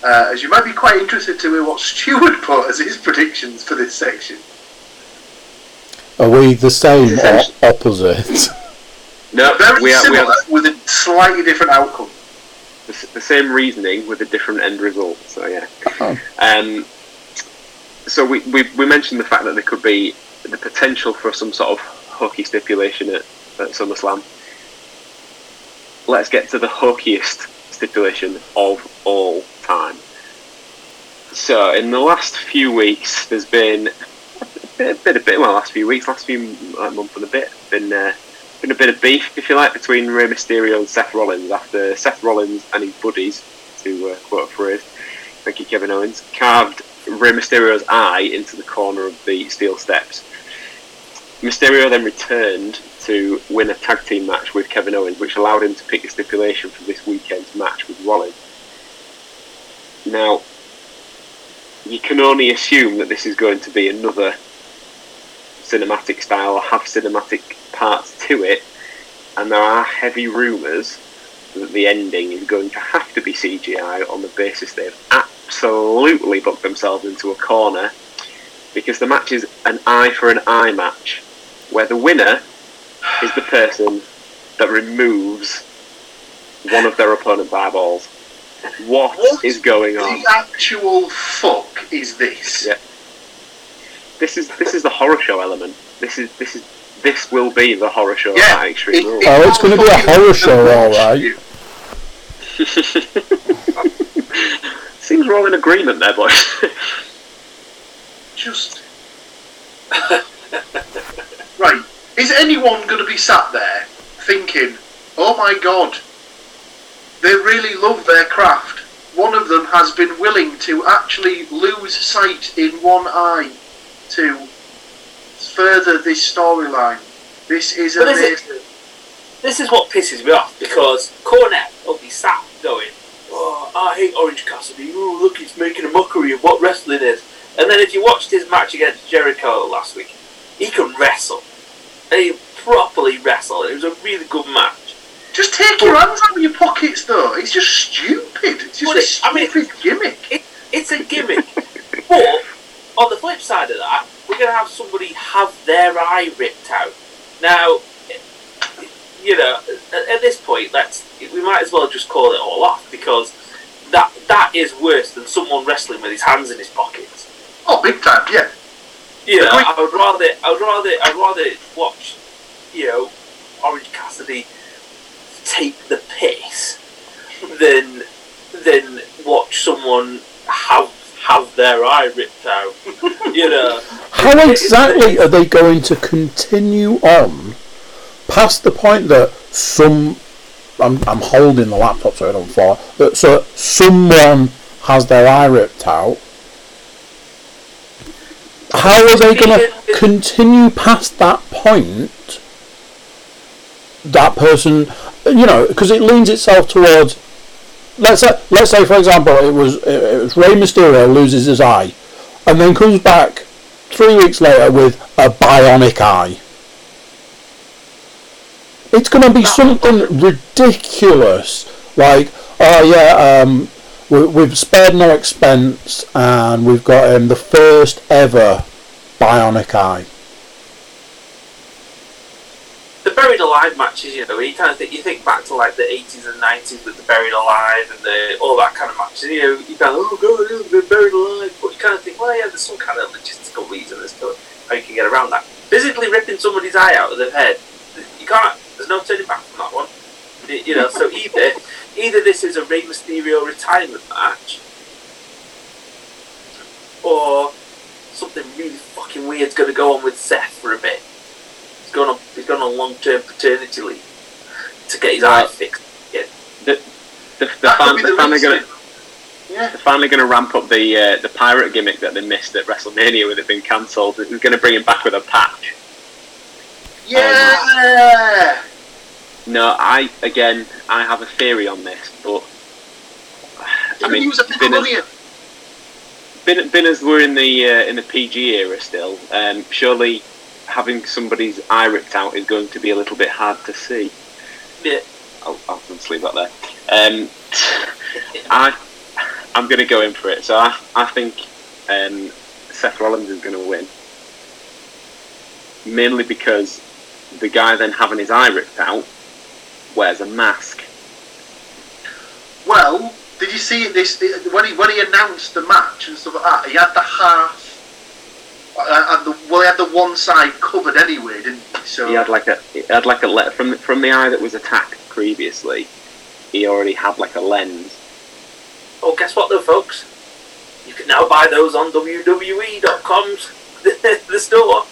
uh, as you might be quite interested to hear what Stuart <laughs> put as his predictions for this section. Are we the same or opposite? No, Very we are, we similar, are with a slightly different outcome. The, the same reasoning with a different end result. So yeah. Oh. Um, so we, we we mentioned the fact that there could be the potential for some sort of hooky stipulation at, at SummerSlam. Let's get to the hookiest stipulation of all time. So in the last few weeks, there's been <laughs> a bit, a bit, a bit. Well, last few weeks, last few like, month and a bit, been uh, been a bit of beef, if you like, between Rey Mysterio and Seth Rollins after Seth Rollins and his buddies, to uh, quote a phrase, thank you, Kevin Owens, carved Rey Mysterio's eye into the corner of the steel steps. Mysterio then returned to win a tag team match with Kevin Owens, which allowed him to pick the stipulation for this weekend's match with Rollins. Now, you can only assume that this is going to be another cinematic style or have cinematic parts to it, and there are heavy rumours that the ending is going to have to be CGI on the basis they've absolutely booked themselves into a corner because the match is an eye for an eye match where the winner is the person that removes one of their opponent's eyeballs. What what is going on? The actual fuck is this? Yeah. This is this is the horror show element. This is this is this will be the horror show Yeah, at Extreme It- Rules. it Oh, it's gonna be a horror show, alright. <laughs> Seems we're all in agreement there, boys. Just <laughs> right. Is anyone going to be sat there thinking, "Oh my god, they really love their craft"? One of them has been willing to actually lose sight in one eye to further this storyline. This is But is it- amazing. This is what pisses me off because Cornette will be oh, sat going, "Oh, I hate Orange Cassidy. Oh, look, he's making a mockery of what wrestling is." And then if you watched his match against Jericho last week, he can wrestle. And he properly wrestle. It was a really good match. Just take your hands out of your pockets, though. It's just stupid. It's just a it- I mean- stupid gimmick. It's a gimmick. <laughs> but on the flip side of that, we're going to have somebody have their eye ripped out. Now, you know, at, at this point, let's we might as well just call it all off because that that is worse than someone wrestling with his hands in his pockets. Oh, big time, yeah. You know, I would rather I would rather I'd rather watch, you know, Orange Cassidy take the piss than than watch someone have have their eye ripped out. <laughs> you know. How exactly are they going to continue on past the point that some I'm, I'm holding the laptop so I don't fall that so someone has their eye ripped out how are they going to continue past that point that person you know because it leans itself towards let's say, let's say for example it was it was Rey Mysterio loses his eye and then comes back three weeks later with a bionic eye. It's going to be something ridiculous, like, oh yeah, um, we, we've spared no expense and we've got him the first ever bionic eye. the buried alive matches, you know, you kind of think you think back to like the eighties and nineties with the buried alive and the all that kind of matches. You know, you kind of oh god, oh, they're buried alive, but you kind of think, well, yeah, there's some kind of logistical reason as to how you can get around that. Physically ripping somebody's eye out of their head, you can't. There's no turning back from that one. You- You know, so either either this is a Rey Mysterio retirement match, or something really fucking weird's going to go on with Seth for a bit. He's going on. He's going on long term paternity leave to get his eye fixed. The, the, they're, That could fin- they're the finally going to Yeah. they're finally going to ramp up the uh, the pirate gimmick that they missed at WrestleMania with it being cancelled. They're going to bring him back with a patch. Yeah. No, I again I have a theory on this, but I mean, he was a been, as, been, been as we're in the uh, in the PG era still, um, surely having somebody's eye ripped out is going to be a little bit hard to see. Yeah. I'll, I'll just leave that there. Um, <laughs> I I'm going to go in for it. So I I think um, Seth Rollins is going to win, mainly because the guy then having his eye ripped out wears a mask. Well, did you see this when he when he announced the match and stuff like that? He had the half, uh, and the well, he had the one side covered anyway, didn't he? So He had like a he had like a le- from the, from the eye that was attacked previously. He already had like a lens. Oh, guess what, though, folks? You can now buy those on WWE.com's <laughs> the store.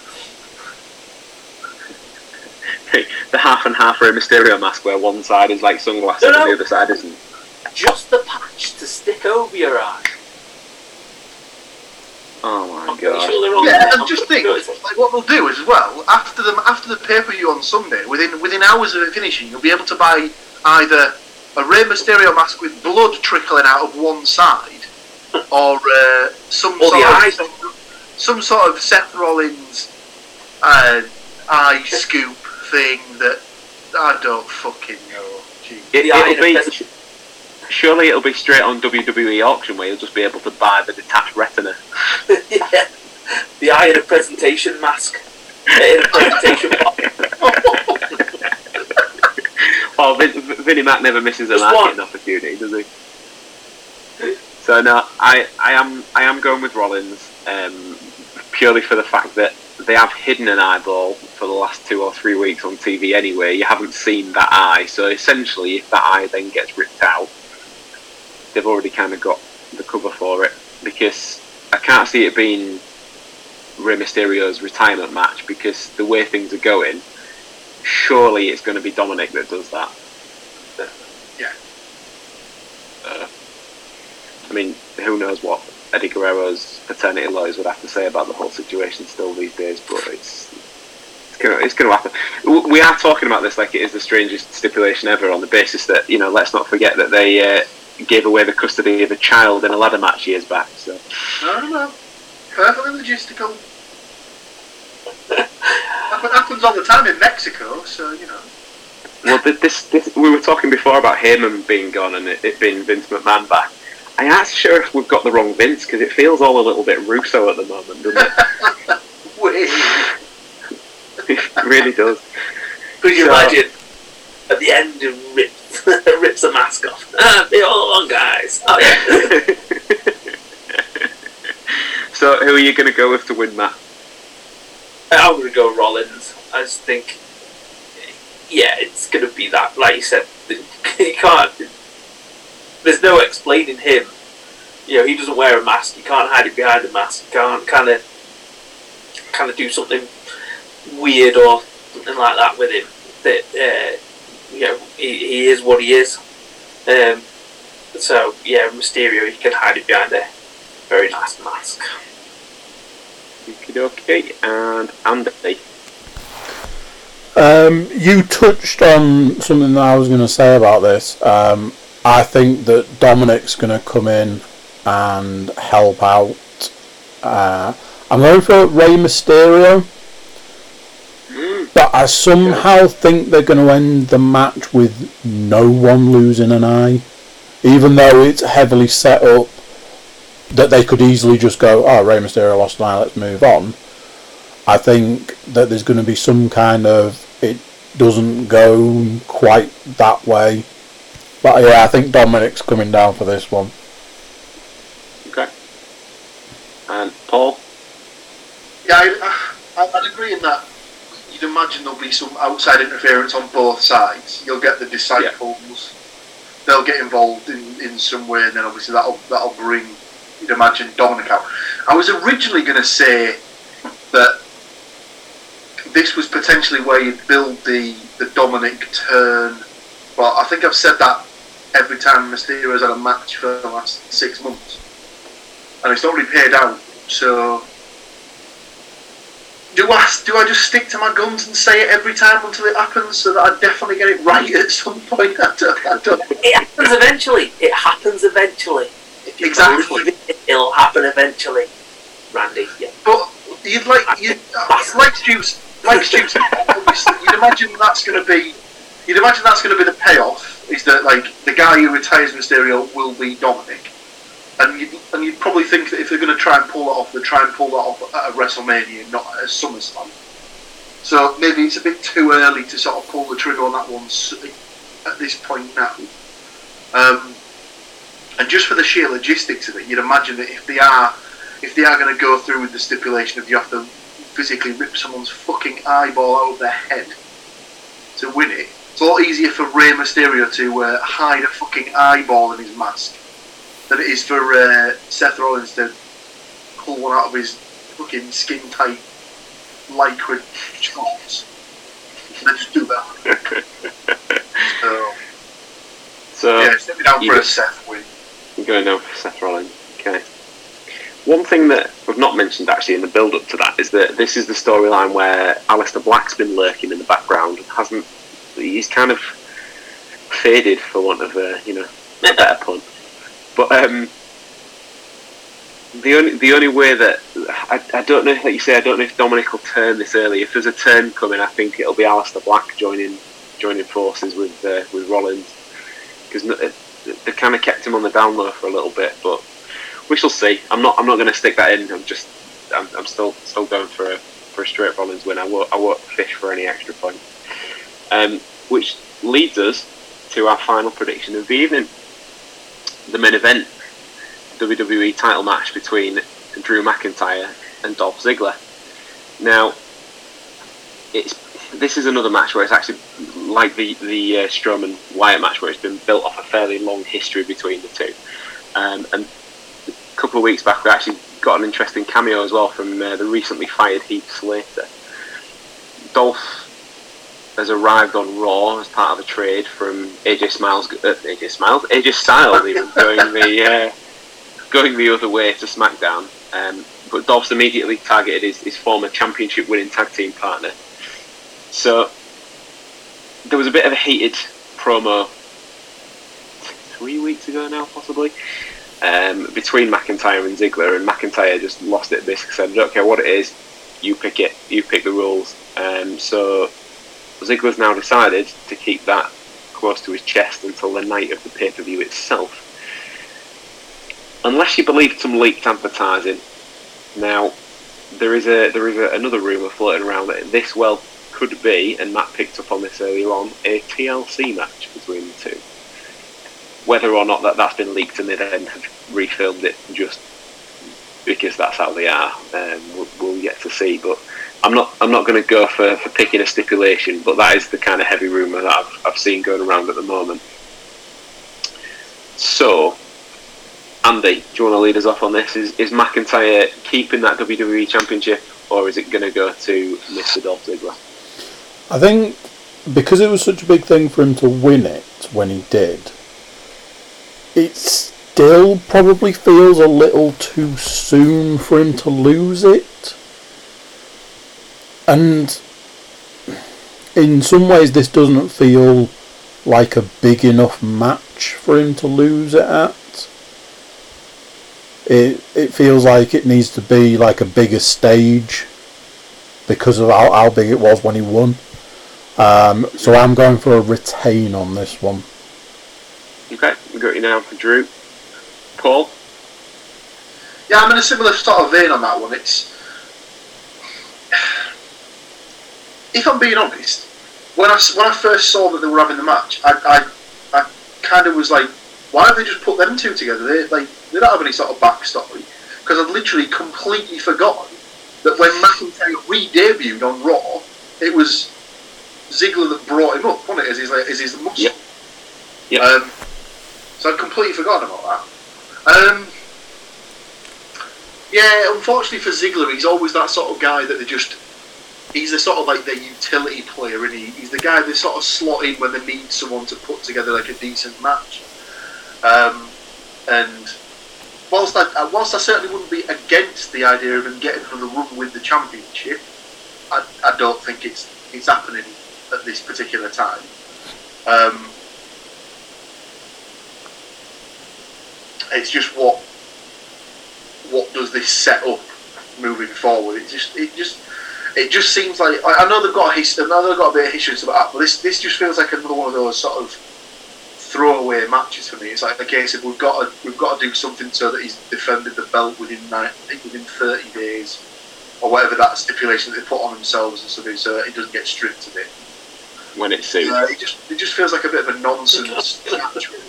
<laughs> the half and half Rey Mysterio mask, where one side is like sunglasses No, no. and the other side isn't. Just the patch to stick over your eye. Oh my I'm god! sure Yeah, and just think, like what they'll do is as well after the after the pay per view on Sunday, within within hours of it finishing, you'll be able to buy either a Rey Mysterio mask with blood trickling out of one side, <laughs> or uh, some Or the sort eyes. of some sort of Seth Rollins uh, eye scoop thing that I don't fucking know. Gee. It, it'll be in a present- surely it'll be straight on WWE auction where you'll just be able to buy the detached retina. yeah. <laughs> The eye in a presentation mask. In a presentation box. <laughs> Well, Vin, Vinnie Mac never misses a Just marketing one. opportunity, does he? So no, I, I am I am going with Rollins um, purely for the fact that they have hidden an eyeball for the last two or three weeks on TV anyway. You haven't seen that eye, so essentially, if that eye then gets ripped out, they've already kind of got the cover for it. Because I can't see it being Rey Mysterio's retirement match because the way things are going, surely it's going to be Dominic that does that. Yeah. Uh, I mean, who knows what Eddie Guerrero's paternity lawyers would have to say about the whole situation still these days, but it's it's gonna happen. We are talking about this like it is the strangest stipulation ever, on the basis that you know, let's not forget that they uh, gave away the custody of a child in a ladder match years back. So No, no, no. Perfectly logistical. Happen- happens all the time in Mexico, so you know. Well, th- this, this we were talking before about Heyman being gone and it, it being Vince McMahon back. I am sure if we've got the wrong Vince because it feels all a little bit Russo at the moment, doesn't it? <laughs> Wait. <laughs> it really does. Could you So- imagine at the end it rips, <laughs> rips the mask off? <laughs> Ah, be all along, guys. Oh, yeah. <laughs> so, who are you going to go with to win, Matt? I'm going to go Rollins. I just think, yeah, it's going to be that. Like you said, you can't. There's no explaining him. You know, he doesn't wear a mask. You can't hide it behind a mask. You can't kind of, kind of do something weird or something like that with him. That uh, you know, he, he is what he is. Um, so yeah, Mysterio, he can hide it behind a very nice mask. Okay, and Andy. Um, you touched on something that I was going to say about this. Um, I think that Dominic's going to come in and help out. Uh, I'm going for Rey Mysterio, but I somehow think they're going to end the match with no one losing an eye, even though it's heavily set up that they could easily just go, "Oh, Rey Mysterio lost an eye, let's move on." I think that there's going to be some kind of it doesn't go quite that way. But yeah, I think Dominic's coming down for this one. Okay. And Paul. Yeah, I, I, I'd agree in that. You'd imagine there'll be some outside interference on both sides. You'll get the disciples; they'll get involved in, in some way, and then obviously that'll that'll bring. You'd imagine Dominic out. I was originally going to say that this was potentially where you'd build the the Dominic turn, but I think I've said that every time Mysterio's had a match for the last six months, and it's not really paid out. So do I do I just stick to my guns and say it every time until it happens, so that I definitely get it right at some point? <laughs> I don't. I don't It happens eventually. It happens eventually. Exactly. It'll happen eventually, Randy. Yeah. But you'd like you like Stu like Stu said, obviously, you'd imagine that's going to be you'd imagine that's going to be the payoff is that like the guy who retires Mysterio will be Dominic, and you'd, and you'd probably think that if they're going to try and pull that off, they'd try and pull that off at a WrestleMania, not at a SummerSlam. So maybe it's a bit too early to sort of pull the trigger on that one at this point now. Um, and just for the sheer logistics of it, you'd imagine that if they are if they are going to go through with the stipulation of you have to physically rip someone's fucking eyeball out of their head to win it, it's a lot easier for Rey Mysterio to uh, hide a fucking eyeball in his mask than it is for uh, Seth Rollins to pull one out of his fucking skin tight lycra shorts. Just <laughs> do that. so, So yeah, step it down for a Seth win. I'm going now for Seth Rollins. Okay. One thing that we've not mentioned actually in the build up to that is that this is the storyline where Aleister Black's been lurking in the background and hasn't. He's kind of faded, for want of a you know a better pun. But um, the only the only way that I, I don't know, like you say, I don't know if Dominic will turn this early. If there's a turn coming, I think it'll be Aleister Black joining joining forces with uh, with Rollins because they kind of kept him on the down low for a little bit, but we shall see. I'm not I'm not going to stick that in. I'm just I'm, I'm still still going for a for a straight Rollins win. I won't I won't fish for any extra points. Um, which leads us to our final prediction of the evening, the main event, WWE title match between Drew McIntyre and Dolph Ziggler. Now, it's this is another match where it's actually like the the uh, Strowman Wyatt match, where it's been built off a fairly long history between the two. Um, and a couple of weeks back, we actually got an interesting cameo as well from uh, the recently fired Heath Slater. Dolph has arrived on Raw as part of a trade from AJ Styles, uh, AJ Styles, AJ Styles, even <laughs> going the uh, going the other way to SmackDown. Um, but Dolph's immediately targeted his, his former championship winning tag team partner. So there was a bit of a heated promo three weeks ago now, possibly, um, between McIntyre and Ziggler, and McIntyre just lost it. Basically said, "I don't care what it is, you pick it, you pick the rules." Um, so Ziggler's now decided to keep that close to his chest until the night of the pay per view itself. Unless you believe some leaked advertising. Now, there is a there is a, another rumor floating around that this well could be, and Matt picked up on this earlier on, a TLC match between the two. Whether or not that that's been leaked and they then have refilmed it just because that's how they are, um, we'll, we'll yet to see. But I'm not I'm not going to go for, for picking a stipulation, but that is the kind of heavy rumor that I've, I've seen going around at the moment. So, Andy, do you want to lead us off on this? Is, is McIntyre keeping that WWE Championship, or is it going to go to Mr. Dolph Ziggler? I think because it was such a big thing for him to win it when he did, it still probably feels a little too soon for him to lose it. And in some ways, this doesn't feel like a big enough match for him to lose it at. It it feels like it needs to be like a bigger stage because of how, how big it was when he won. Um, so I'm going for a retain on this one. Okay, we got you now for Drew. Paul? Yeah, I'm in a similar sort of vein on that one. It's if I'm being honest, when I when I first saw that they were having the match, I I, I kind of was like, why don't they just put them two together? They like they don't have any sort of backstory because I'd literally completely forgotten that when McIntyre re-debuted on Raw, it was Ziggler that brought him up, wasn't it? As his like, as his muscle. Yep. Um, so I'd completely forgotten about that. Um, yeah, unfortunately for Ziggler, he's always that sort of guy that they just. He's the sort of like the utility player, and he? he's the guy they sort of slot in when they need someone to put together like a decent match. Um, and whilst I, uh, whilst I certainly wouldn't be against the idea of him getting another run with the championship, I, I don't think it's it's happening at this particular time. Um, it's just what what does this set up moving forward? It just it just it just seems like I, I know they've got a history. I know they've got a bit of history and stuff like that, but this this just feels like another one of those sort of throwaway matches for me. It's like a case of we've got to we've got to do something so that he's defended the belt within nine, I think within thirty days or whatever that stipulation that they put on themselves and something so it doesn't get stripped of it. when it suits. Uh, it just it just feels like a bit of a nonsense <laughs> match. Really.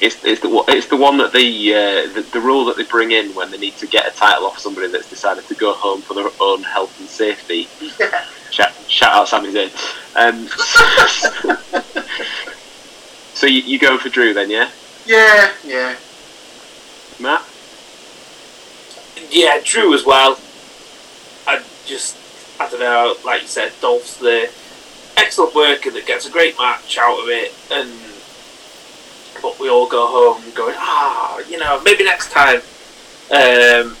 It's, it's the one- it's the one that the, uh, the the rule that they bring in when they need to get a title off somebody that's decided to go home for their own health and safety. Yeah. <laughs> Shout, shout out Sami Zayn. Um, <laughs> so you, you going for Drew then, yeah, Yeah, yeah. Matt? Yeah, Drew as well. I just, I don't know, like you said, Dolph's the excellent worker that gets a great match out of it, and but we all go home going, ah, you know, maybe next time. Um,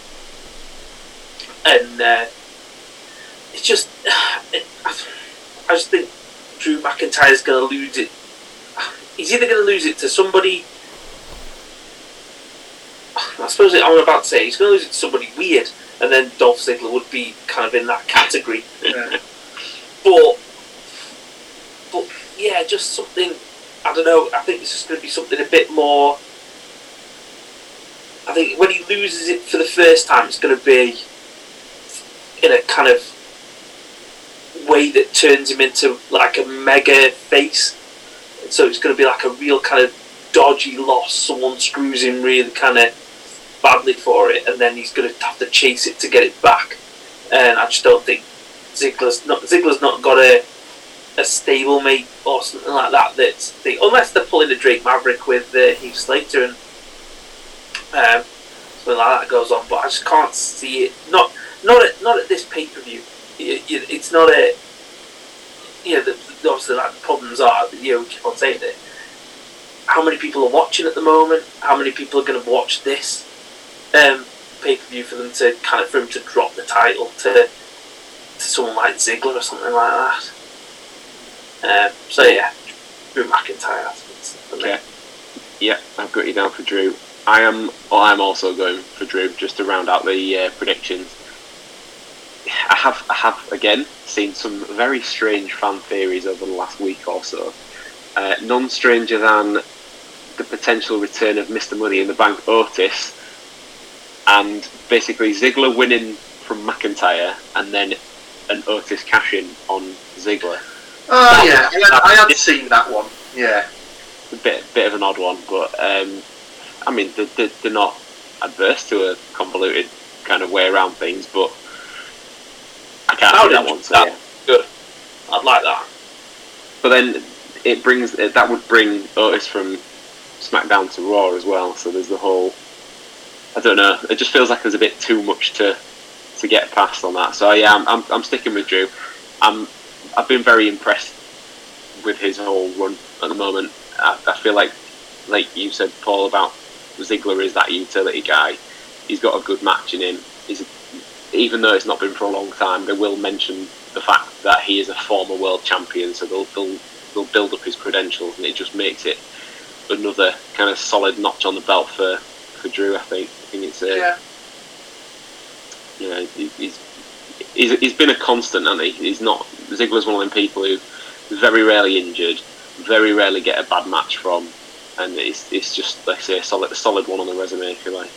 and uh, it's just, <sighs> it, I just think Drew McIntyre's going to lose it. <sighs> He's either going to lose it to somebody <sighs> I suppose I'm about to say he's going to lose it to somebody weird, and then Dolph Ziggler would be kind of in that category. yeah. <laughs> But, but yeah, just something. I don't know. I think this is going to be something a bit more. I think when he loses it for the first time, it's going to be in a kind of way that turns him into like a mega face. So it's going to be like a real kind of dodgy loss. Someone screws him really kind of badly for it, and then he's going to have to chase it to get it back. And I just don't think Ziggler's not Ziggler's not got a a stablemate or something like that. That's the, unless they're pulling the Drake Maverick with uh, Heath Slater and um, something like that goes on. But I just can't see it. Not not at not at this pay per view. It's not a you know the, the, obviously like the problems are that you know, we keep on saying it. How many people are watching at the moment? How many people are going to watch this um, pay per view for them to kind of for him to drop the title to to someone like Ziggler or something like that? Um, so yeah, Drew McIntyre. Okay. Yeah, I've got you down for Drew. I am. Well, I'm also going for Drew just to round out the uh, predictions. I have, I have again seen some very strange fan theories over the last week or so. Uh, none stranger than the potential return of Mr. Money in the Bank Otis, and basically Ziggler winning from McIntyre, and then an Otis cash in on Ziggler. Oh yeah, I had, I had seen that one. Yeah. a bit bit of an odd one, but um, I mean they're, they're, not adverse to a convoluted kind of way around things, but I can't see that one. That- yeah. Good. I'd like that. But then it brings that would bring Otis from SmackDown to Raw as well. So there's the whole. I don't know. It just feels like there's a bit too much to to get past on that. So yeah, I'm I'm, I'm sticking with Drew. I'm I've been very impressed with his whole run at the moment. I, I feel like, like you said, Paul, about Ziggler is that utility guy. He's got a good match in him. He's even though it's not been for a long time, they will mention the fact that he is a former world champion, so they'll they'll, they'll build up his credentials, and it just makes it another kind of solid notch on the belt for, for Drew. I think. I think it's a, Yeah. you know, he- he's, he's he's been a constant, hasn't he? He's not Ziggler's one of them people who very rarely injured, very rarely get a bad match from, and it's it's just like I say a solid a solid one on the resume if you like.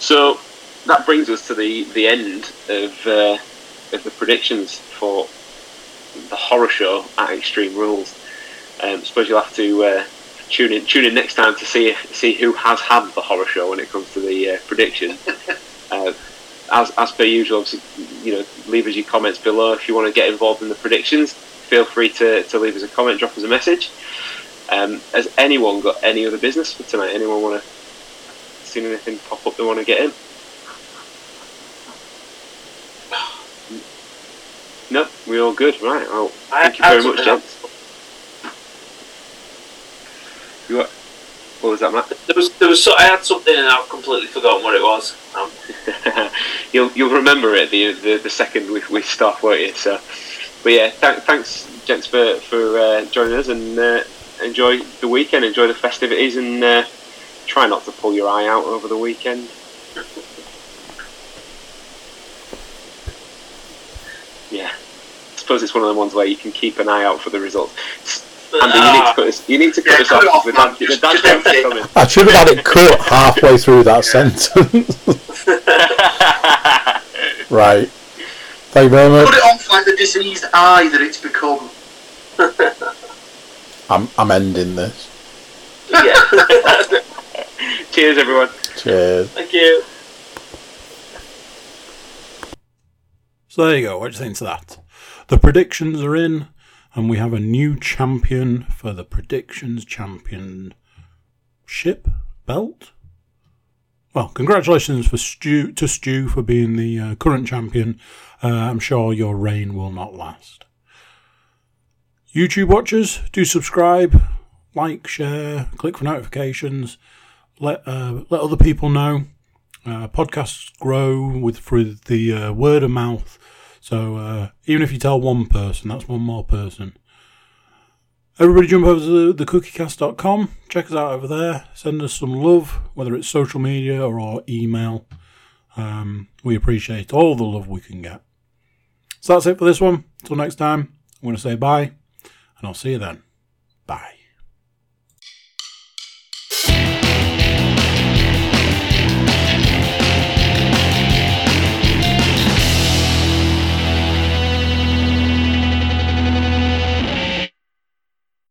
So that brings us to the the end of uh, of the predictions for the horror show at Extreme Rules. Um, suppose you'll have to uh, tune in tune in next time to see see who has had the horror show when it comes to the uh, prediction. <laughs> as, as per usual, obviously, you know, leave us your comments below if you want to get involved in the predictions. Feel free to, to leave us a comment, drop us a message. Um, has anyone got any other business for tonight? Anyone want to see anything pop up they want to get in? No, we're all good, right? Well, thank you very much, gents. You what? What was that, Matt? There was, there was so, I had something and I've completely forgotten what it was. Um, <laughs> you'll you'll remember it the the, the second we, we start, won't you? So, but yeah, th- thanks, gents, for for uh, joining us, and uh, enjoy the weekend, enjoy the festivities, and uh, try not to pull your eye out over the weekend. <laughs> yeah, I suppose it's one of the ones where you can keep an eye out for the results. Andy, you need to ah. cut this. You need to cut Yeah, this cut off. off, The man. dad- the Just- dad just joke's end it. coming. I should have had it cut halfway through that sentence. <laughs> right. Thank you very much. Put it off like the diseased eye that it's become. <laughs> I'm, I'm ending this. yeah. <laughs> Cheers, everyone. Cheers. Thank you. So there you go. What do you think to that? The predictions are in, and we have a new champion for the predictions championship belt. Well, congratulations for Stu to Stu for being the uh, current champion. Uh, I'm sure your reign will not last. YouTube watchers, do subscribe, like, share, click for notifications. Let uh, let other people know. Uh, podcasts grow with through the uh, word of mouth. So uh, even if you tell one person, that's one more person. Everybody jump over to thecookiecast.com. Check us out over there. Send us some love, whether it's social media or, or email. Um, we appreciate all the love we can get. So that's it for this one. Until next time, I'm going to say bye, and I'll see you then. Bye.